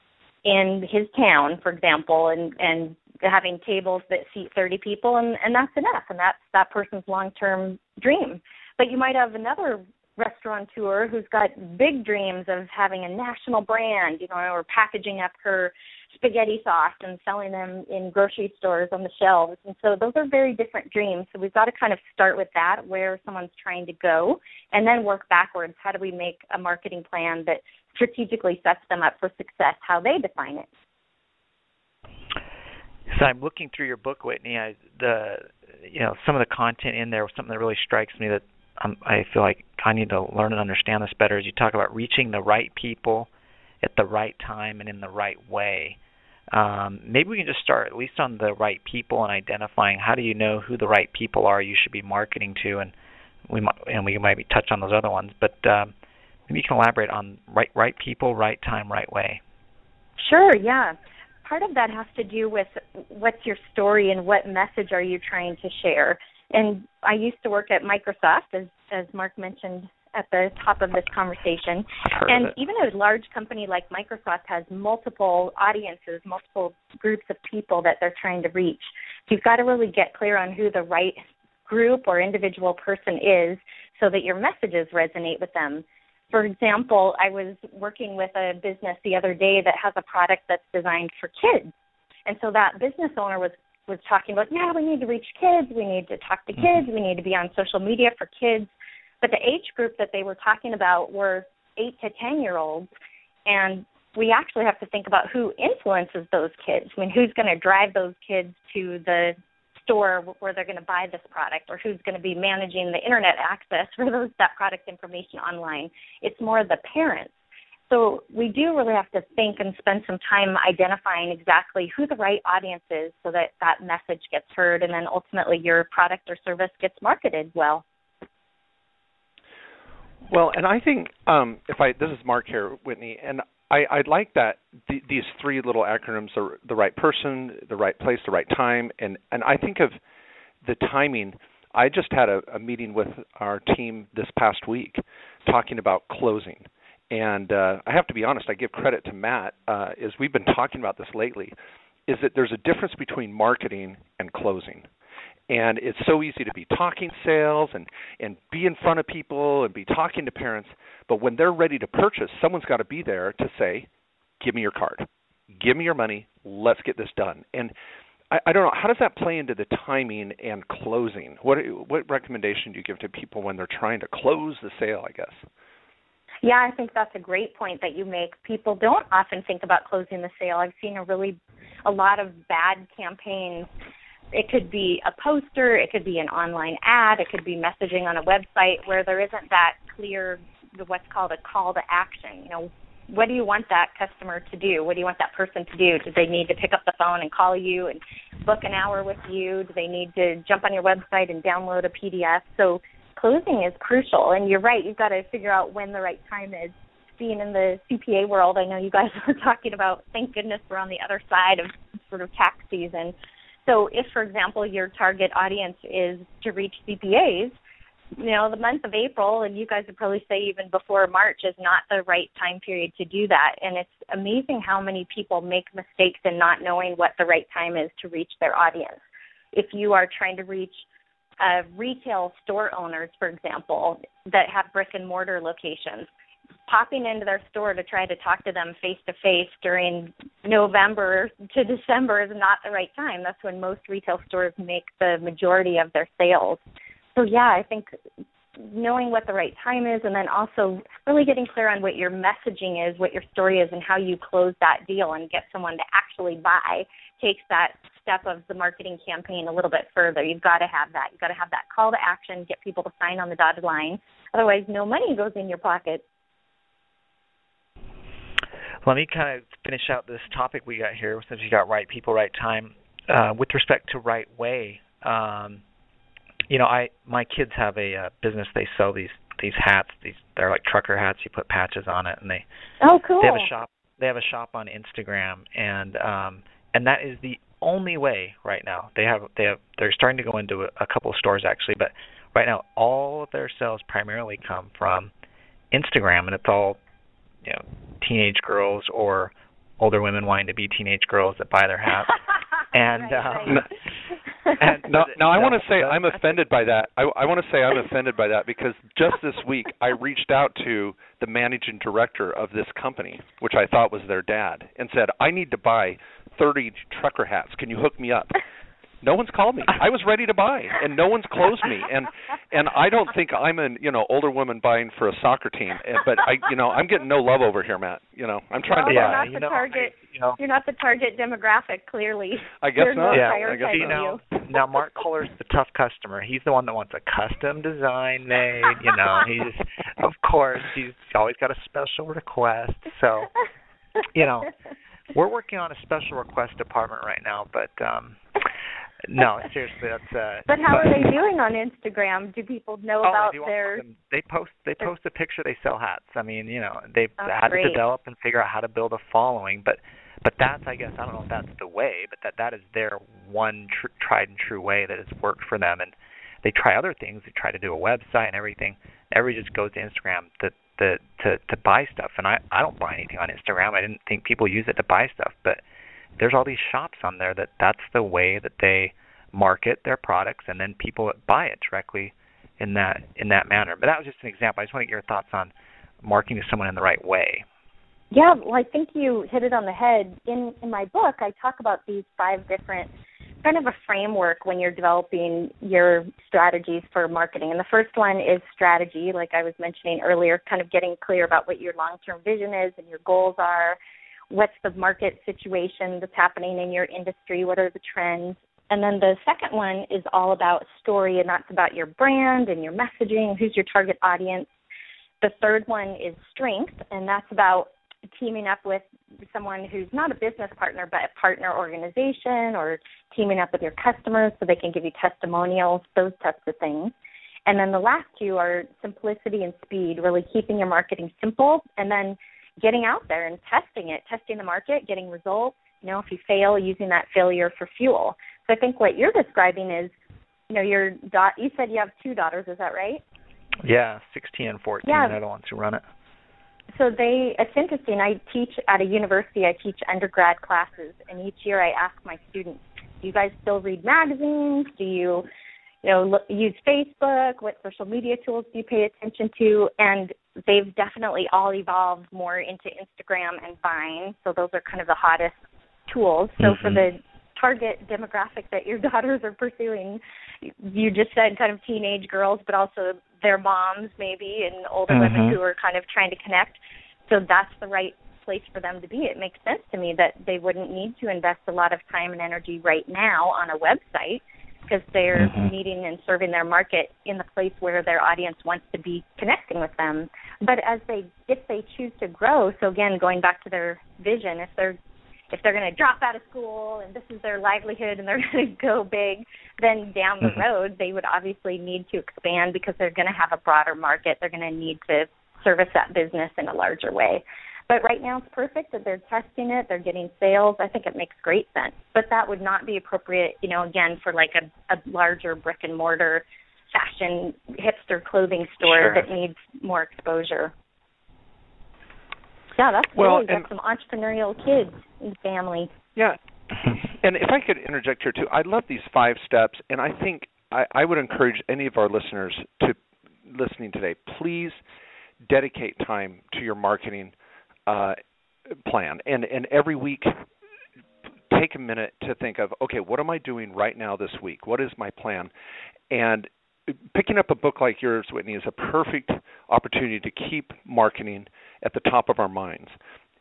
in his town for example and and having tables that seat 30 people and and that's enough. And that's that person's long term dream. But you might have another restaurateur who's got big dreams of having a national brand, you know, or packaging up her spaghetti sauce and selling them in grocery stores on the shelves. And so those are very different dreams. So we've got to kind of start with that, where someone's trying to go, and then work backwards. How do we make a marketing plan that strategically sets them up for success, how they define it? So I'm looking through your book, Whitney. I, the you know some of the content in there, was something that really strikes me that I feel like I need to learn and understand this better. As you talk about reaching the right people at the right time and in the right way. Um, maybe we can just start at least on the right people and identifying how do you know who the right people are you should be marketing to, and we might and we might touch on those other ones. But um, maybe you can elaborate on right right people, right time, right way. Sure. Yeah. Part of that has to do with what's your story and what message are you trying to share. And I used to work at Microsoft, as as Mark mentioned at the top of this conversation. And even a large company like Microsoft has multiple audiences, multiple groups of people that they're trying to reach. So you've got to really get clear on who the right group or individual person is so that your messages resonate with them. For example, I was working with a business the other day that has a product that's designed for kids. And so that business owner was was talking about, yeah, we need to reach kids, we need to talk to mm-hmm. kids, we need to be on social media for kids. But the age group that they were talking about were eight to ten year olds, and we actually have to think about who influences those kids. I mean, who's going to drive those kids to the store where they're going to buy this product, or who's going to be managing the internet access <laughs> for those that product information online. It's more the parents so we do really have to think and spend some time identifying exactly who the right audience is so that that message gets heard and then ultimately your product or service gets marketed well. Well, and I think um, if I this is Mark here, Whitney, and I, I like that th- these three little acronyms are the right person, the right place, the right time, and and I think of the timing. I just had a, a meeting with our team this past week talking about closing and uh, I have to be honest, I give credit to Matt, uh, as we've been talking about this lately, is that there's a difference between marketing and closing. And it's so easy to be talking sales and, and be in front of people and be talking to parents, but when they're ready to purchase, someone's got to be there to say, Give me your card, give me your money, let's get this done. And I, I don't know, how does that play into the timing and closing? What what recommendation do you give to people when they're trying to close the sale, I guess? Yeah, I think that's a great point that you make. People don't often think about closing the sale. I've seen a really a lot of bad campaigns. It could be a poster, it could be an online ad, it could be messaging on a website where there isn't that clear what's called a call to action. You know, what do you want that customer to do? What do you want that person to do? Do they need to pick up the phone and call you and book an hour with you? Do they need to jump on your website and download a PDF? So closing is crucial. And you're right, you've got to figure out when the right time is. Being in the CPA world, I know you guys <laughs> were talking about, thank goodness we're on the other side of sort of tax season. So if, for example, your target audience is to reach CPAs, you know, the month of April, and you guys would probably say even before March, is not the right time period to do that. And it's amazing how many people make mistakes in not knowing what the right time is to reach their audience. If you are trying to reach uh, retail store owners, for example, that have brick and mortar locations, popping into their store to try to talk to them face to face during November to December is not the right time. That's when most retail stores make the majority of their sales. So yeah, I think knowing what the right time is and then also really getting clear on what your messaging is, what your story is and how you close that deal and get someone to actually buy takes that step of the marketing campaign a little bit further. You've got to have that. You've got to have that call to action, get people to sign on the dotted line. Otherwise, no money goes in your pocket. Let me kind of finish out this topic we got here since we got right people, right time. Uh, with respect to right way, um, you know, I my kids have a uh, business. They sell these these hats. These they're like trucker hats. You put patches on it, and they oh cool. They have a shop. They have a shop on Instagram, and um, and that is the only way right now. They have they have they're starting to go into a, a couple of stores actually, but right now all of their sales primarily come from Instagram, and it's all you know teenage girls or older women wanting to be teenage girls that buy their hats. <laughs> and right, um, right. And <laughs> now, now I want to say I'm offended by that. I, I want to say I'm offended by that because just this week I reached out to the managing director of this company, which I thought was their dad, and said I need to buy 30 trucker hats. Can you hook me up? No one's called me. I was ready to buy, and no one's closed me. And and I don't think I'm an you know older woman buying for a soccer team. Eh, but I you know I'm getting no love over here, Matt. You know I'm trying well, to you're buy. not you the know, target. I, you know, You're not the target demographic, clearly. I guess There's not. No Yeah, I guess prioritizing See now, you. Now Mark Kohler's the tough customer. He's the one that wants a custom design made. You know, he's of course he's always got a special request. So you know, we're working on a special request department right now, but um no, seriously, that's uh But how are they doing on Instagram? Do people know Oh, about they, their? they post they post a picture they sell hats. I mean, you know, they've Oh, had great. to develop and figure out how to build a following, but but that's I guess I don't know if that's the way, but that that is their one tr- tried and true way that has worked for them and they try other things, they try to do a website and everything. Everybody just goes to Instagram to to to to buy stuff and I I don't buy anything on Instagram. I didn't think people use it to buy stuff, but there's all these shops on there that that's the way that they market their products and then people buy it directly in that in that manner. But that was just an example. I just want to get your thoughts on marketing to someone in the right way. Yeah, well, I think you hit it on the head. In in my book, I talk about these five different kind of a framework when you're developing your strategies for marketing. And the first one is strategy, like I was mentioning earlier, kind of getting clear about what your long-term vision is and your goals are. What's the market situation that's happening in your industry? What are the trends? And then the second one is all about story, and that's about your brand and your messaging, who's your target audience. The third one is strength, and that's about teaming up with someone who's not a business partner but a partner organization or teaming up with your customers so they can give you testimonials, those types of things. And then the last two are simplicity and speed, really keeping your marketing simple and then getting out there and testing it, testing the market, getting results. You know, if you fail, using that failure for fuel. So I think what you're describing is, you know, your dot. You said you have two daughters, is that right? Yeah, 16 and 14 Yeah. they're the ones who run it. So they, it's interesting. I teach at a university. I teach undergrad classes, and each year I ask my students, "Do you guys still read magazines? Do you, you know, look, use Facebook? What social media tools do you pay attention to?" And they've definitely all evolved more into Instagram and Vine. So those are kind of the hottest tools. So for Mhm. the target demographic that your <laughs> daughters are pursuing, you just said kind of teenage girls, but also their moms maybe and older women Mhm. who are kind of trying to connect. So that's the right place for them to be. It makes sense to me that they wouldn't need to invest a lot of time and energy right now on a website because they're Mhm. meeting and serving their market in the place where their audience wants to be connecting with them. But as they if they choose to grow, so again going back to their vision, if they're if they're going to drop out of school and this is their livelihood and they're <laughs> going to go big, then down the Mhm. road they would obviously need to expand because they're going to have a broader market. They're going to need to service that business in a larger way. But right now it's perfect that they're testing it, they're getting sales. I think it makes great sense. But that would not be appropriate, you know, again for like a, a larger brick and mortar fashion hipster clothing store Sure. that needs more exposure. Yeah, that's Well. You and- got some entrepreneurial kids in the family. Yeah. <laughs> And if I could interject here too, I love these five steps, and I think I, I would encourage any of our listeners to listening today, please dedicate time to your marketing uh, plan, and and every week take a minute to think of okay, what am I doing right now this week? What is my plan? And picking up a book like yours, Whitney, is a perfect opportunity to keep marketing at the top of our minds.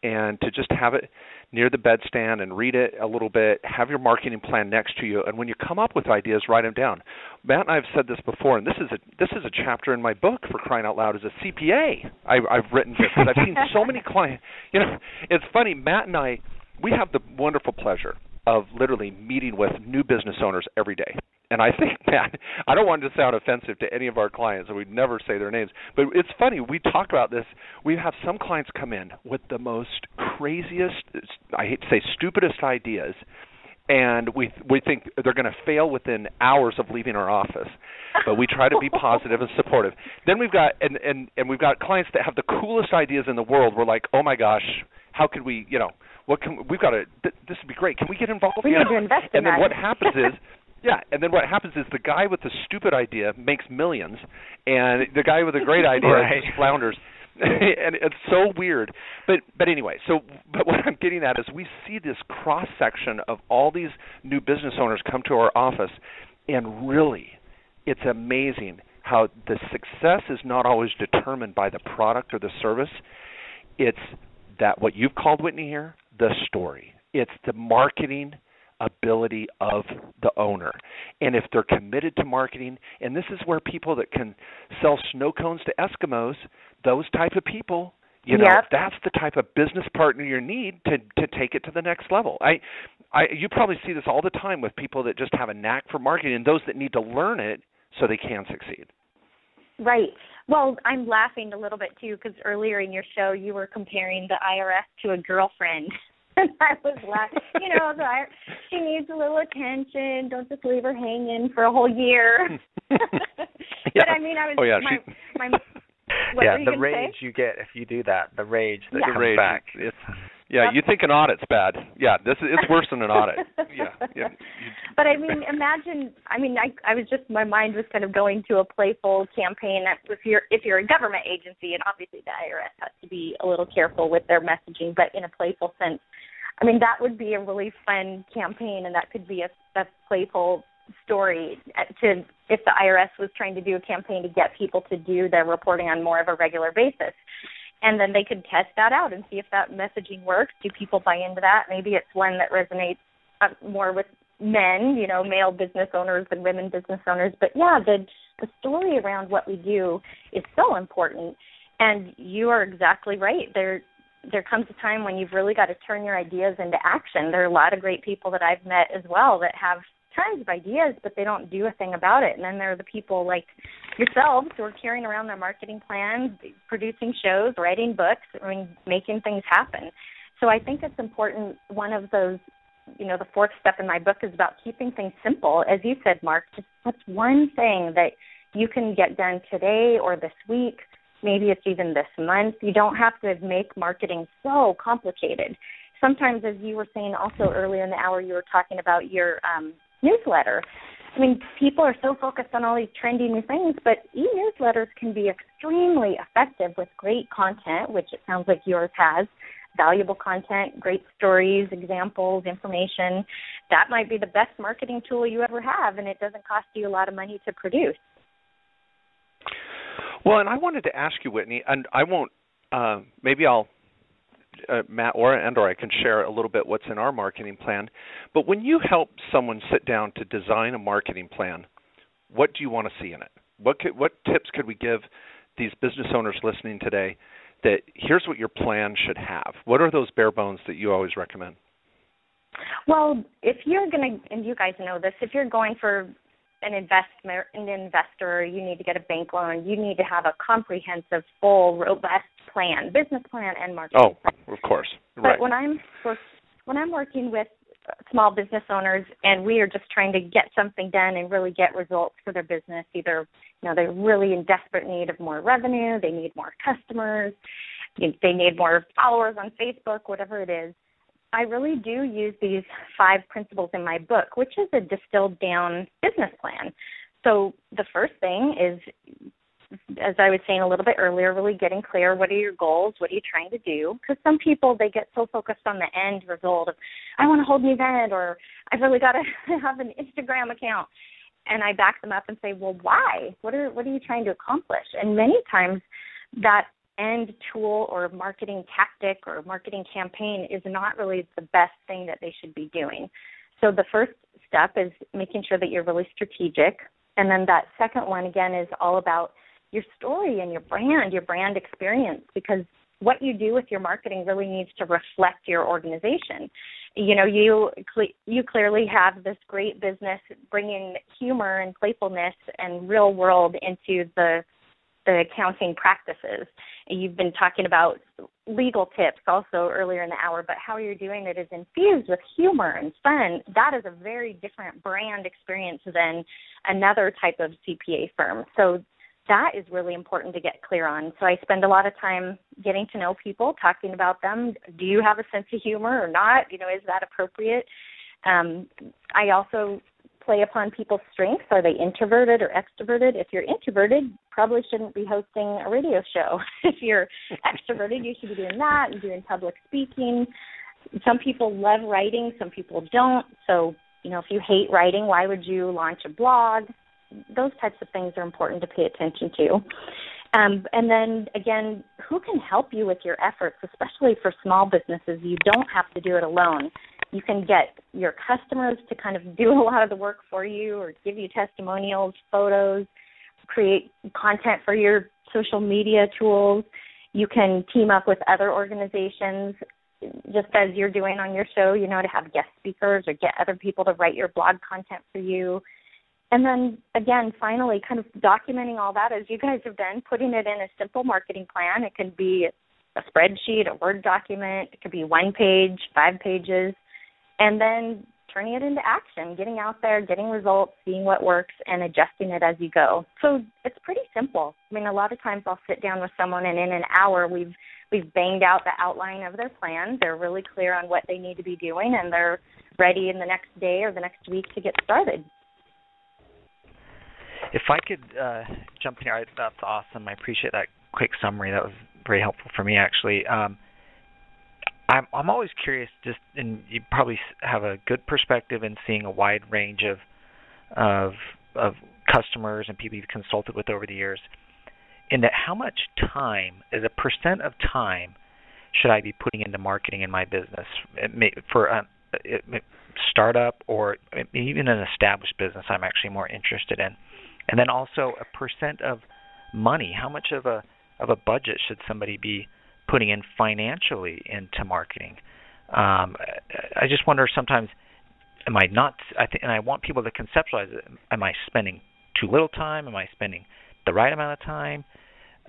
and to just have it near the bedstand and read it a little bit. Have your marketing plan next to you, and when you come up with ideas, write them down. Matt and I have said this before, and this is a this is a chapter in my book for crying out loud as a CPA. I, I've written this because I've seen so many clients. You know, it's funny. Matt and I we have the wonderful pleasure of literally meeting with new business owners every day. And I think <laughs> that I don't want to sound offensive to any of our clients, and we'd never say their names. But it's funny we talk about this. We have some clients come in with the most craziest, I hate to say, stupidest ideas, and we we think they're going to fail within hours of leaving our office. But we try to be positive and supportive. Then we've got and and and we've got clients that have the coolest ideas in the world. We're like, oh my gosh, how could we, you know, what can we've got to th- this would be great. Can we get involved? We need to invest in And then that. what happens is <laughs> Yeah, and then what happens is the guy with the stupid idea makes millions, and the guy with the great <laughs> idea right. just flounders. <laughs> and it's so weird, but but anyway. So, but what I'm getting at is we see this cross section of all these new business owners come to our office, and really, it's amazing how the success is not always determined by the product or the service. It's that what you've called Whitney here, the story. It's the marketing ability of the owner. And if they're committed to marketing, and this is where people that can sell snow cones to Eskimos, those type of people, you know, yep. that's the type of business partner you need to to take it to the next level. I I you probably see this all the time with people that just have a knack for marketing and those that need to learn it so they can succeed. Right. Well, I'm laughing a little bit too because earlier in your show you were comparing the IRS to a girlfriend. <laughs> and I was laughing. You know, the, she needs a little attention. Don't just leave her hanging for a whole year. yeah. <laughs> <laughs> But I mean, I was oh, yeah, my, she... my <laughs> what yeah, the rage say? you get if you do that, the rage that Yeah. comes rage. back. It's yeah, you think an audit's bad. Yeah, this is it's worse than an audit. Yeah, yeah. But I mean, imagine. I mean, I I was just my mind was kind of going to a playful campaign that if you're if you're a government agency, and obviously the IRS has to be a little careful with their messaging, but in a playful sense, I mean that would be a really fun campaign, and that could be a, a playful story to if the IRS was trying to do a campaign to get people to do their reporting on more of a regular basis. And then they could test that out and see if that messaging works. Do people buy into that? Maybe it's one that resonates uh, more with men, you know, male business owners than women business owners. But yeah, the the story around what we do is so important. And you are exactly right. There there comes a time when you've really got to turn your ideas into action. There are a lot of great people that I've met as well that have tons of ideas, but they don't do a thing about it. And then there are the people like yourselves who are carrying around their marketing plans, producing shows, writing books, I mean, making things happen. So I think it's important. One of those, you know, the fourth step in my book is about keeping things simple. As you said, Mark, just what's one thing that you can get done today or this week? Maybe it's even this month. You don't have to make marketing so complicated. Sometimes, as you were saying also earlier in the hour, you were talking about your um, newsletter. I mean, people are so focused on all these trendy new things, but e-newsletters can be extremely effective with great content, which it sounds like yours has. Valuable content, great stories, examples, information. That might be the best marketing tool you ever have, and it doesn't cost you a lot of money to produce. Well, and I wanted to ask you, Whitney, and I won't. Uh, maybe I'll uh, Matt or and or I can share a little bit what's in our marketing plan. But when you help someone sit down to design a marketing plan, what do you want to see in it? What could, what tips could we give these business owners listening today that here's what your plan should have? What are those bare bones that you always recommend? Well, if you're going to, and you guys know this, if you're going for an investment an investor you need to get a bank loan you need to have a comprehensive full robust plan business plan and marketing oh plan. of course but right when i'm when i'm working with small business owners and we are just trying to get something done and really get results for their business either you know they're really in desperate need of more revenue they need more customers they need more followers on facebook whatever it is I really do use these five principles in my book, which is a distilled down business plan. So the first thing is, as I was saying a little bit earlier, really getting clear what are your goals, what are you trying to do? Because some people they get so focused on the end result of I want to hold an event or I've really got to <laughs> have an Instagram account, and I back them up and say, well, why? What are what are you trying to accomplish? And many times that end tool or marketing tactic or marketing campaign is not really the best thing that they should be doing. So the first step is making sure that you're really strategic. And then that second one, again, is all about your story and your brand, your brand experience, because what you do with your marketing really needs to reflect your organization. You know, you you clearly have this great business bringing humor and playfulness and real world into the the accounting practices. You've been talking about legal tips also earlier in the hour, but how you're doing it is infused with humor and fun. That is a very different brand experience than another type of CPA firm. So that is really important to get clear on. So I spend a lot of time getting to know people, talking about them. Do you have a sense of humor or not? You know, is that appropriate? Um, I also play upon people's strengths. Are they introverted or extroverted? If you're introverted, probably shouldn't be hosting a radio show. <laughs> if you're extroverted, you should be doing that and doing public speaking. Some people love writing, some people don't. So, you know, if you hate writing, why would you launch a blog? those types of things are important to pay attention to. Um, and then again, who can help you with your efforts, especially for small businesses? You don't have to do it alone. You can get your customers to kind of <laughs> do a lot of the work for you or give you testimonials, photos, create content for your social media tools. You can team up with other organizations, just as you're doing on your show, you know, to have guest speakers or get other people to write your blog content for you and then again, finally, kind of documenting all that as you guys have done, putting it in a simple marketing plan. It can be a spreadsheet, a Word document, it could be one page, five pages, and then turning it into action, getting out there, getting results, seeing what works, and adjusting it as you go. So it's pretty simple. I mean, a lot of times I'll sit down with someone, and in an hour we've we've banged out the outline of their plan. They're really clear on what they need to be doing, and they're ready in the next day or the next week to get started. If I could uh, jump in here, that's awesome. I appreciate that quick summary. That was very helpful for me, actually. Um, I'm I'm always curious, just and you probably have a good perspective in seeing a wide range of of of customers and people you've consulted with over the years. In that, how much time, as a percent of time, should I be putting into marketing in my business may, for a, a startup or even an established business? I'm actually more interested in. And then also a percent of money. How much of a of a budget should somebody be putting in financially into marketing? Um, I just wonder sometimes, am I not? I think, and I want people to conceptualize it. Am I spending too little time? Am I spending the right amount of time?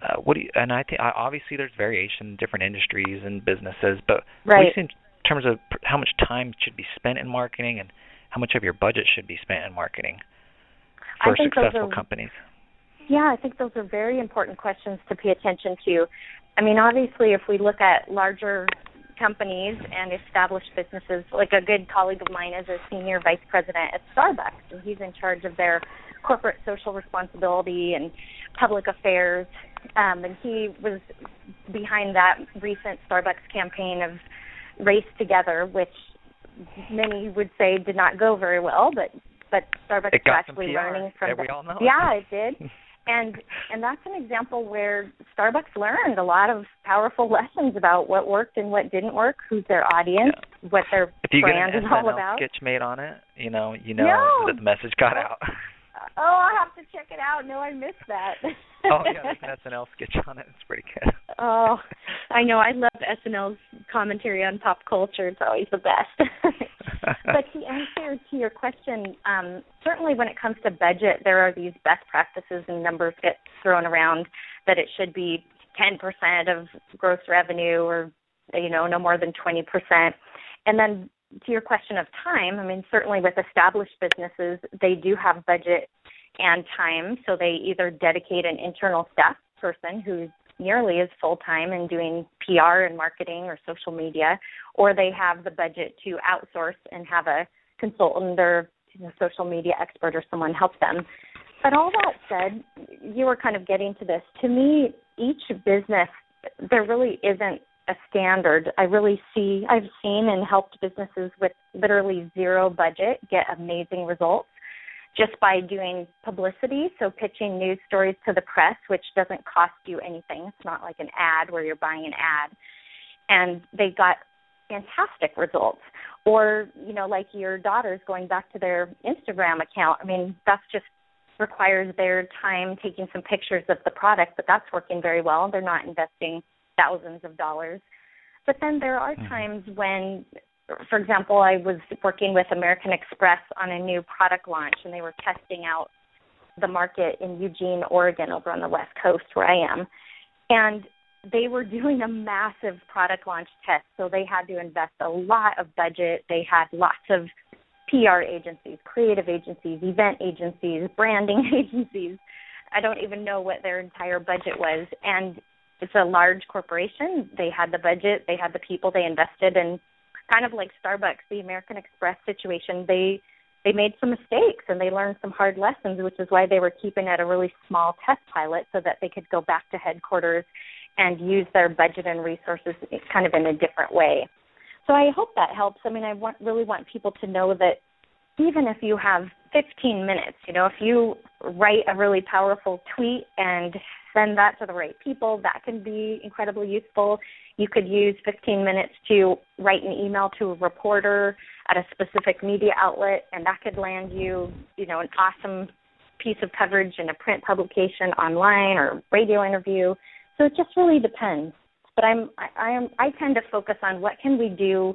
Uh, what do you, and I think obviously there's variation in different industries and businesses, but right. what do you think in terms of how much time should be spent in marketing and how much of your budget should be spent in marketing? for successful are, companies? Yeah, I think those are very important questions to pay attention to. I mean, obviously, if we look at larger companies and established businesses, like a good colleague of mine is a senior vice president at Starbucks, and he's in charge of their corporate social responsibility and public affairs. Um, and he was behind that recent Starbucks campaign of Race Together, which many would say did not go very well, but but Starbucks is actually learning from. Yeah, we all know. Yeah, it did. <laughs> and and that's an example where Starbucks learned a lot of powerful <laughs> lessons about what worked and what didn't work, who's their audience, yeah. what their if you brand get is an all about. sketch made on it, you know, you know no. that the message got out. <laughs> oh, I'll have to check it out. No, I missed that. <laughs> oh yeah, there's an SNL sketch on it. It's pretty good. oh, I know. I love SNL's commentary on pop culture. It's always the best. <laughs> but to answer to your question, um, certainly when it comes to budget, there are these best practices and numbers get thrown around that it should be 10% of gross revenue or you know no more than 20%. And then to your question of time, I mean certainly with established businesses, they do have budget and time, so they either dedicate an internal staff person who's nearly as full time in doing PR and marketing or social media, or they have the budget to outsource and have a consultant or you know, social media expert or someone help them. But all that said, you were kind of getting to this. To me, each business, there really isn't a standard. I really see, I've seen and helped businesses with literally zero budget get amazing results. just by doing publicity, so pitching news stories to the press, which doesn't cost you anything. It's not like an ad where you're buying an ad. And they got fantastic results. Or, you know, like your daughters going back to their Instagram account. I mean, that's just requires their time taking some pictures of the product, but that's working very well. They're not investing thousands of dollars. But then there are mm-hmm. times when for example, I was working with American Express on a new product launch, and they were testing out the market in Eugene, Oregon, over on the West Coast where I am. And they were <laughs> doing a massive product launch test, so they had to invest a lot of budget. They had lots of PR agencies, creative agencies, event agencies, branding <laughs> agencies. I don't even know what their entire budget was. And it's a large corporation. They had the budget, they had the people, they invested, and kind of like Starbucks, the American Express situation, they they made some mistakes and they learned some hard lessons, which is why they were keeping it a really small test pilot so that they could go back to headquarters and use their budget and resources kind of in a different way. So I hope that helps. I mean, I want really want people to know that even if you have 15 minutes, you know, if you write a really powerful tweet and send that to the right people, that can be incredibly useful. You could use 15 minutes to write an email to a reporter at a specific media outlet, and that could land you, you know, an awesome piece of coverage in a print publication online or radio interview. So it just really depends. But I'm I, I am I tend to focus on what can we do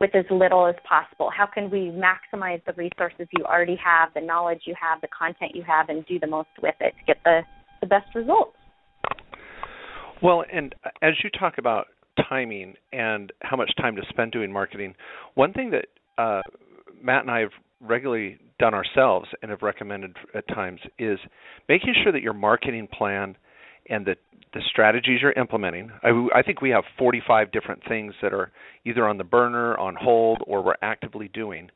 with as little as possible. How can we maximize the resources you already have, the knowledge you have, the content you have, and do the most with it to get the the best results? Well, and as you talk about timing and how much time to spend doing marketing. One thing that uh, Matt and I have regularly done ourselves and have recommended at times is making sure that your marketing plan and the the strategies you're implementing. I, I think we have 45 different things that are either on the burner, on hold, or we're actively doing,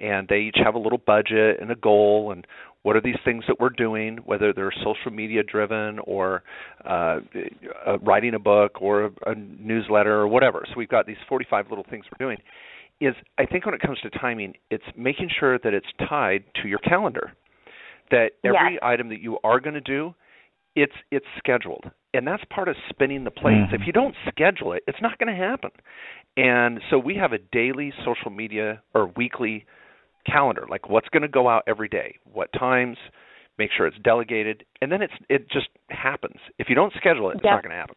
and they each have a little budget and a goal, and what are these things that we're doing, whether they're social media driven or uh, uh, writing a book or a, a newsletter or whatever. So we've got these 45 little things we're doing. Is I think when it comes to timing, it's making sure that it's tied to your calendar. That every yes. item that you are going to do, it's it's scheduled, and that's part of spinning the plates. Mm-hmm. If you don't schedule it, it's not going to happen. And so we have a daily social media or weekly calendar, like what's going to go out every day, what times, make sure it's delegated, and then it's it just happens. If you don't schedule it, it's not going to happen.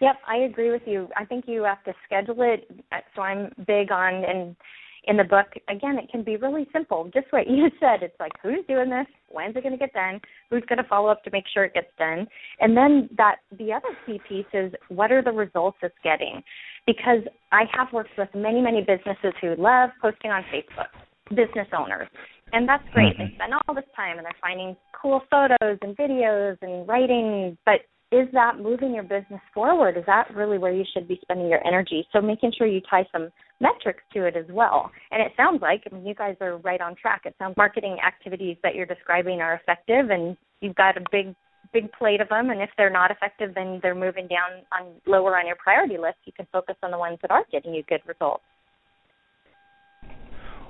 Yep, I agree with you. I think you have to schedule it. Uh, so I'm big on and in the book again it can be really simple just what you <laughs> said it's like who's doing this when's it going to get done who's going to follow up to make sure it gets done and then that the other key piece is what are the results it's getting because i have worked with many many businesses who love posting on facebook business owners. And that's great. Mm-hmm. They spend all this time and they're finding cool photos and videos and writing, but is that moving your business forward? Is that really where you should be spending your energy? So making sure you tie some metrics to it as well. And it sounds like, I mean, you guys are right on track. It sounds marketing activities that you're describing are effective and you've got a big big plate of them and if they're not effective then they're moving down on lower on your priority list. You can focus on the ones that are getting you good results.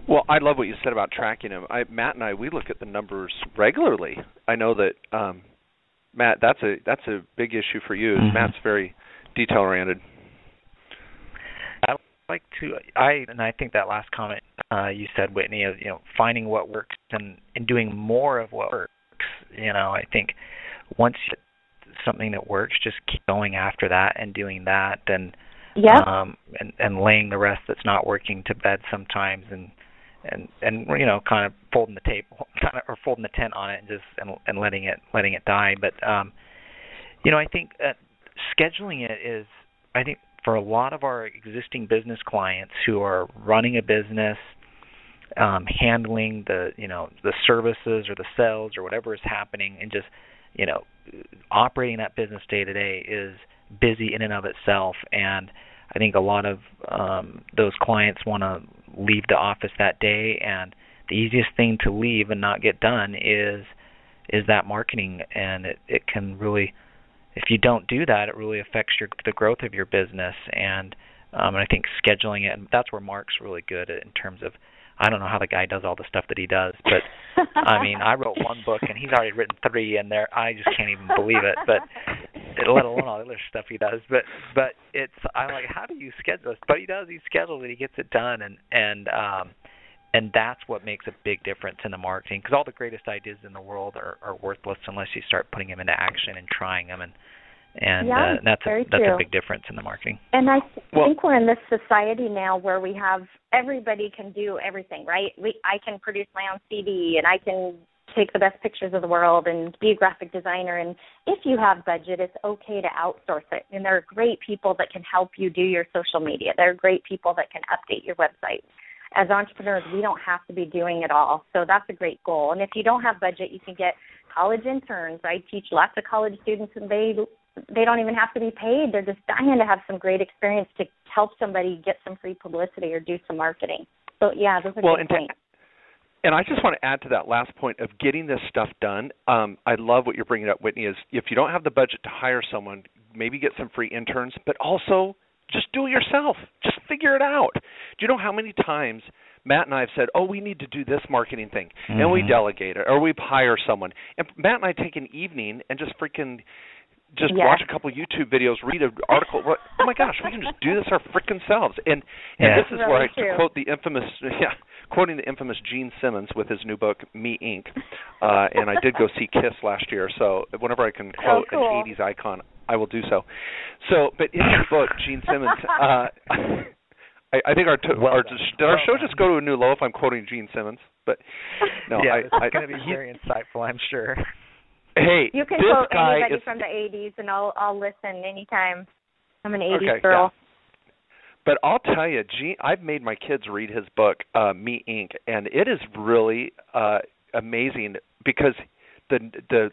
Well, I love what you said about tracking them. I, Matt and I, we look at the numbers regularly. I know that um, Matt, that's a that's a big issue for you. Mm-hmm. Matt's very detail oriented. I like to, I and I think that last comment uh, you said, Whitney, of you know finding what works and and doing more of what works. You know, I think once something that works, just keep going after that and doing that, and yeah um, and and laying the rest that's not working to bed sometimes, and and and you know kind of folding the tape kind of or folding the tent on it and just and and letting it letting it die. But um you know i think uh, scheduling it is i think for a lot of our existing business clients who are running a business um handling the you know the services or the sales or whatever is happening and just you know operating that business day to day is busy in and of itself. And I think a lot of um, those clients want to leave the office that day, and the easiest thing to leave and not get done is is that marketing, and it it can really, if you don't do that, it really affects your the growth of your business, and um, and I think scheduling it, that's where Mark's really good at, in terms of I don't know how the guy does all the stuff that he does, but I mean, I wrote one book and he's already written three, and there I just can't even believe it. But let alone all the other stuff he does. But but it's I'm like, how do you schedule this? But he does. He schedules it. He gets it done, and and um, and that's what makes a big difference in the marketing. Because all the greatest ideas in the world are, are worthless unless you start putting them into action and trying them and and yeah, uh, that's a, that's true. a big difference in the marketing. And I th- well, think we're in this society now where we have everybody can do everything, right? We I can produce my own CD and I can take the best pictures of the world and be a graphic designer. And if you have budget it's okay to outsource it. And there are great people that can help you do your social media. There are great people that can update your website. As entrepreneurs we don't have to be doing it all. So that's a great goal. And if you don't have budget you can get college interns. I teach lots of college students and they they don't even have to be paid. They're just dying to have some great experience to help somebody get some free publicity or do some marketing. So yeah, those are well, good points. To, and I just want to add to that last point of getting this stuff done. Um, I love what you're bringing up, Whitney. Is if you don't have the budget to hire someone, maybe get some free interns, but also just do it yourself. Just figure it out. Do you know how many times Matt and I have said, "Oh, we need to do this marketing thing," mm-hmm. and we delegate it, or we hire someone. And Matt and I take an evening and just freaking just yeah. watch a couple YouTube videos, read an article. oh my gosh, we can just do this our freaking selves. And and yeah. this is really where I true. to quote the infamous, <laughs> yeah, quoting the infamous Gene Simmons with his new book Me Inc. Uh, and I did go see Kiss last year, so whenever I can quote oh, cool. an '80s icon, I will do so. So, but in his book, Gene Simmons. Uh, I, I think our to, well our done. did our well show done. just go to a new low if I'm quoting Gene Simmons? But no, yeah, I, it's I, going to be he, very insightful, I'm sure. Hey, You can this quote guy anybody is from the '80s, and I'll I'll listen anytime. I'm an '80s Okay, girl. But I'll tell you, Gene, I've made my kids read his book, uh, Me Inc., and it is really uh, amazing because the the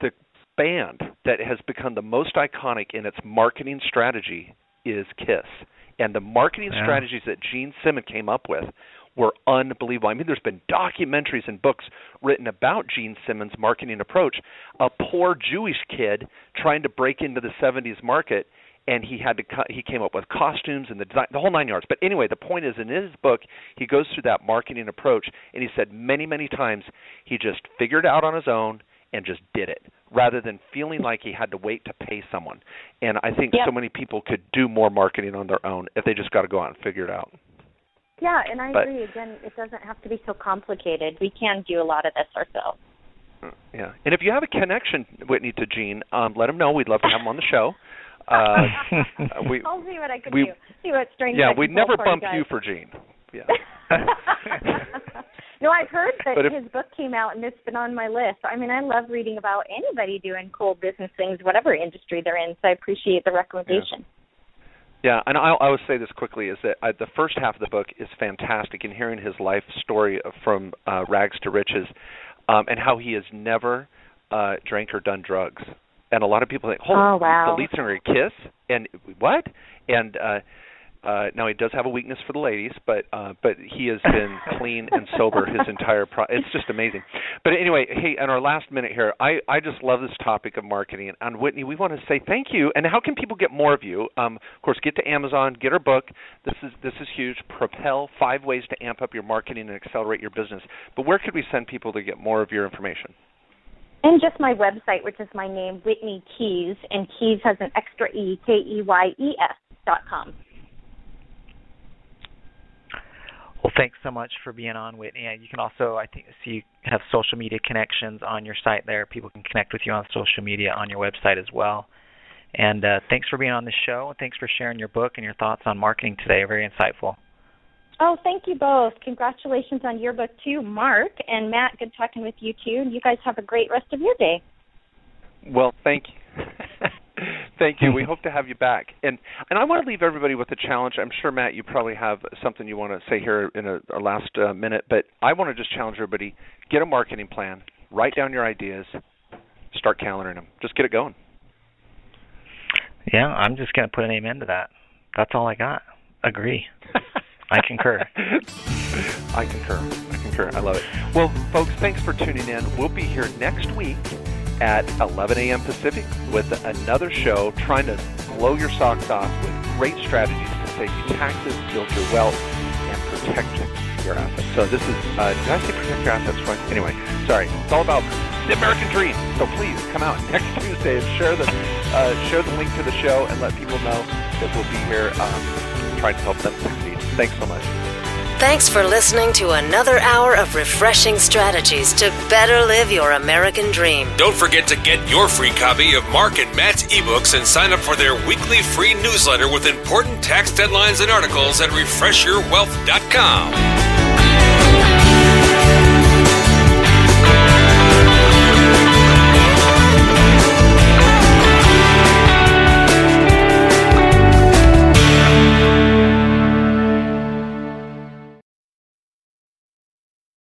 the band that has become the most iconic in its marketing strategy is Kiss, and the marketing Yeah. strategies that Gene Simmons came up with were unbelievable. I mean, there's been documentaries and books written about Gene Simmons' marketing approach. A poor Jewish kid trying to break into the 70s market, and he had to cut, he came up with costumes and the design, the whole nine yards. But anyway, the point is, in his book, he goes through that marketing approach, and he said many, many times he just figured it out on his own and just did it rather than feeling like he had to wait to pay someone. And I think Yep. so many people could do more marketing on their own if they just got to go out and figure it out. Yeah, and I But- agree. Again, it doesn't have to be so complicated. We can do a lot of this ourselves. Yeah, and if you have a connection, Whitney, to Gene, um, let him know. We'd love to have him on the show. Uh, <laughs> we, I'll see what I can we- do. See what strings yeah, we'd never for bump you for Gene. Yeah. <laughs> no, I've heard that if- his book came out and it's been on my list. I mean, I love reading about anybody doing cool business things, whatever industry they're in. So I appreciate the recommendation. Yeah, and I'll, I will say this quickly: is that uh, the first half of the book is fantastic, in hearing his life story of- from uh, rags to riches, um, and how he has never uh, drank or done drugs. And a lot of people think, "Oh, Oh, wow. the lead singer Kiss," and what? And uh, uh, now he does have a weakness for the ladies, but uh, but he has been <laughs> clean and sober his entire. Pro- it's just amazing. But anyway, hey, in our last minute here, I I just love this topic of marketing. And Whitney, we want to say thank you. And how can people get more of you? Um, of course, get to Amazon, get her book. This is this is huge. Propel five ways to amp up your marketing and accelerate your business. But where could we send people to get more of your information? And just my website, which is my name, Whitney Keyes, and Keyes has an extra E, K E Y E S dot com. Well, thanks so much for being on, Whitney. You can also, I think, see you have social media connections on your site there. People can connect with you on social media on your website as well. And uh, thanks for being on the show. Thanks for sharing your book and your thoughts on marketing today. Very insightful. Oh, thank you both. Congratulations on your book too, Mark and Matt. Good talking with you too. And you guys have a great rest of your day. Well, thank you. <laughs> thank you. We hope to have you back. And and I want to leave everybody with a challenge. I'm sure Matt, you probably have something you want to say here in a, our last uh, minute, but I want to just challenge everybody: get a marketing plan, write down your ideas, start calendaring them. Just get it going. Yeah, I'm just going to put an amen to that. That's all I got. Agree. <laughs> I concur. <laughs> I concur. I concur. I love it. Well, folks, thanks for tuning in. We'll be here next week at 11 a.m. Pacific with another show trying to blow your socks off with great strategies to save you taxes, build your wealth, and protect your assets. So this is, uh, did I say protect your assets twice? Anyway, sorry. It's all about the American dream. So please come out next <laughs> Tuesday and share the uh, share the link to the show and let people know that we'll be here um, trying to help them succeed. Thanks so much. Thanks for listening to another hour of refreshing strategies to better live your American dream. Don't forget to get your free copy of Mark and Matt's ebooks and sign up for their weekly free newsletter with important tax deadlines and articles at refreshyourwealth.com.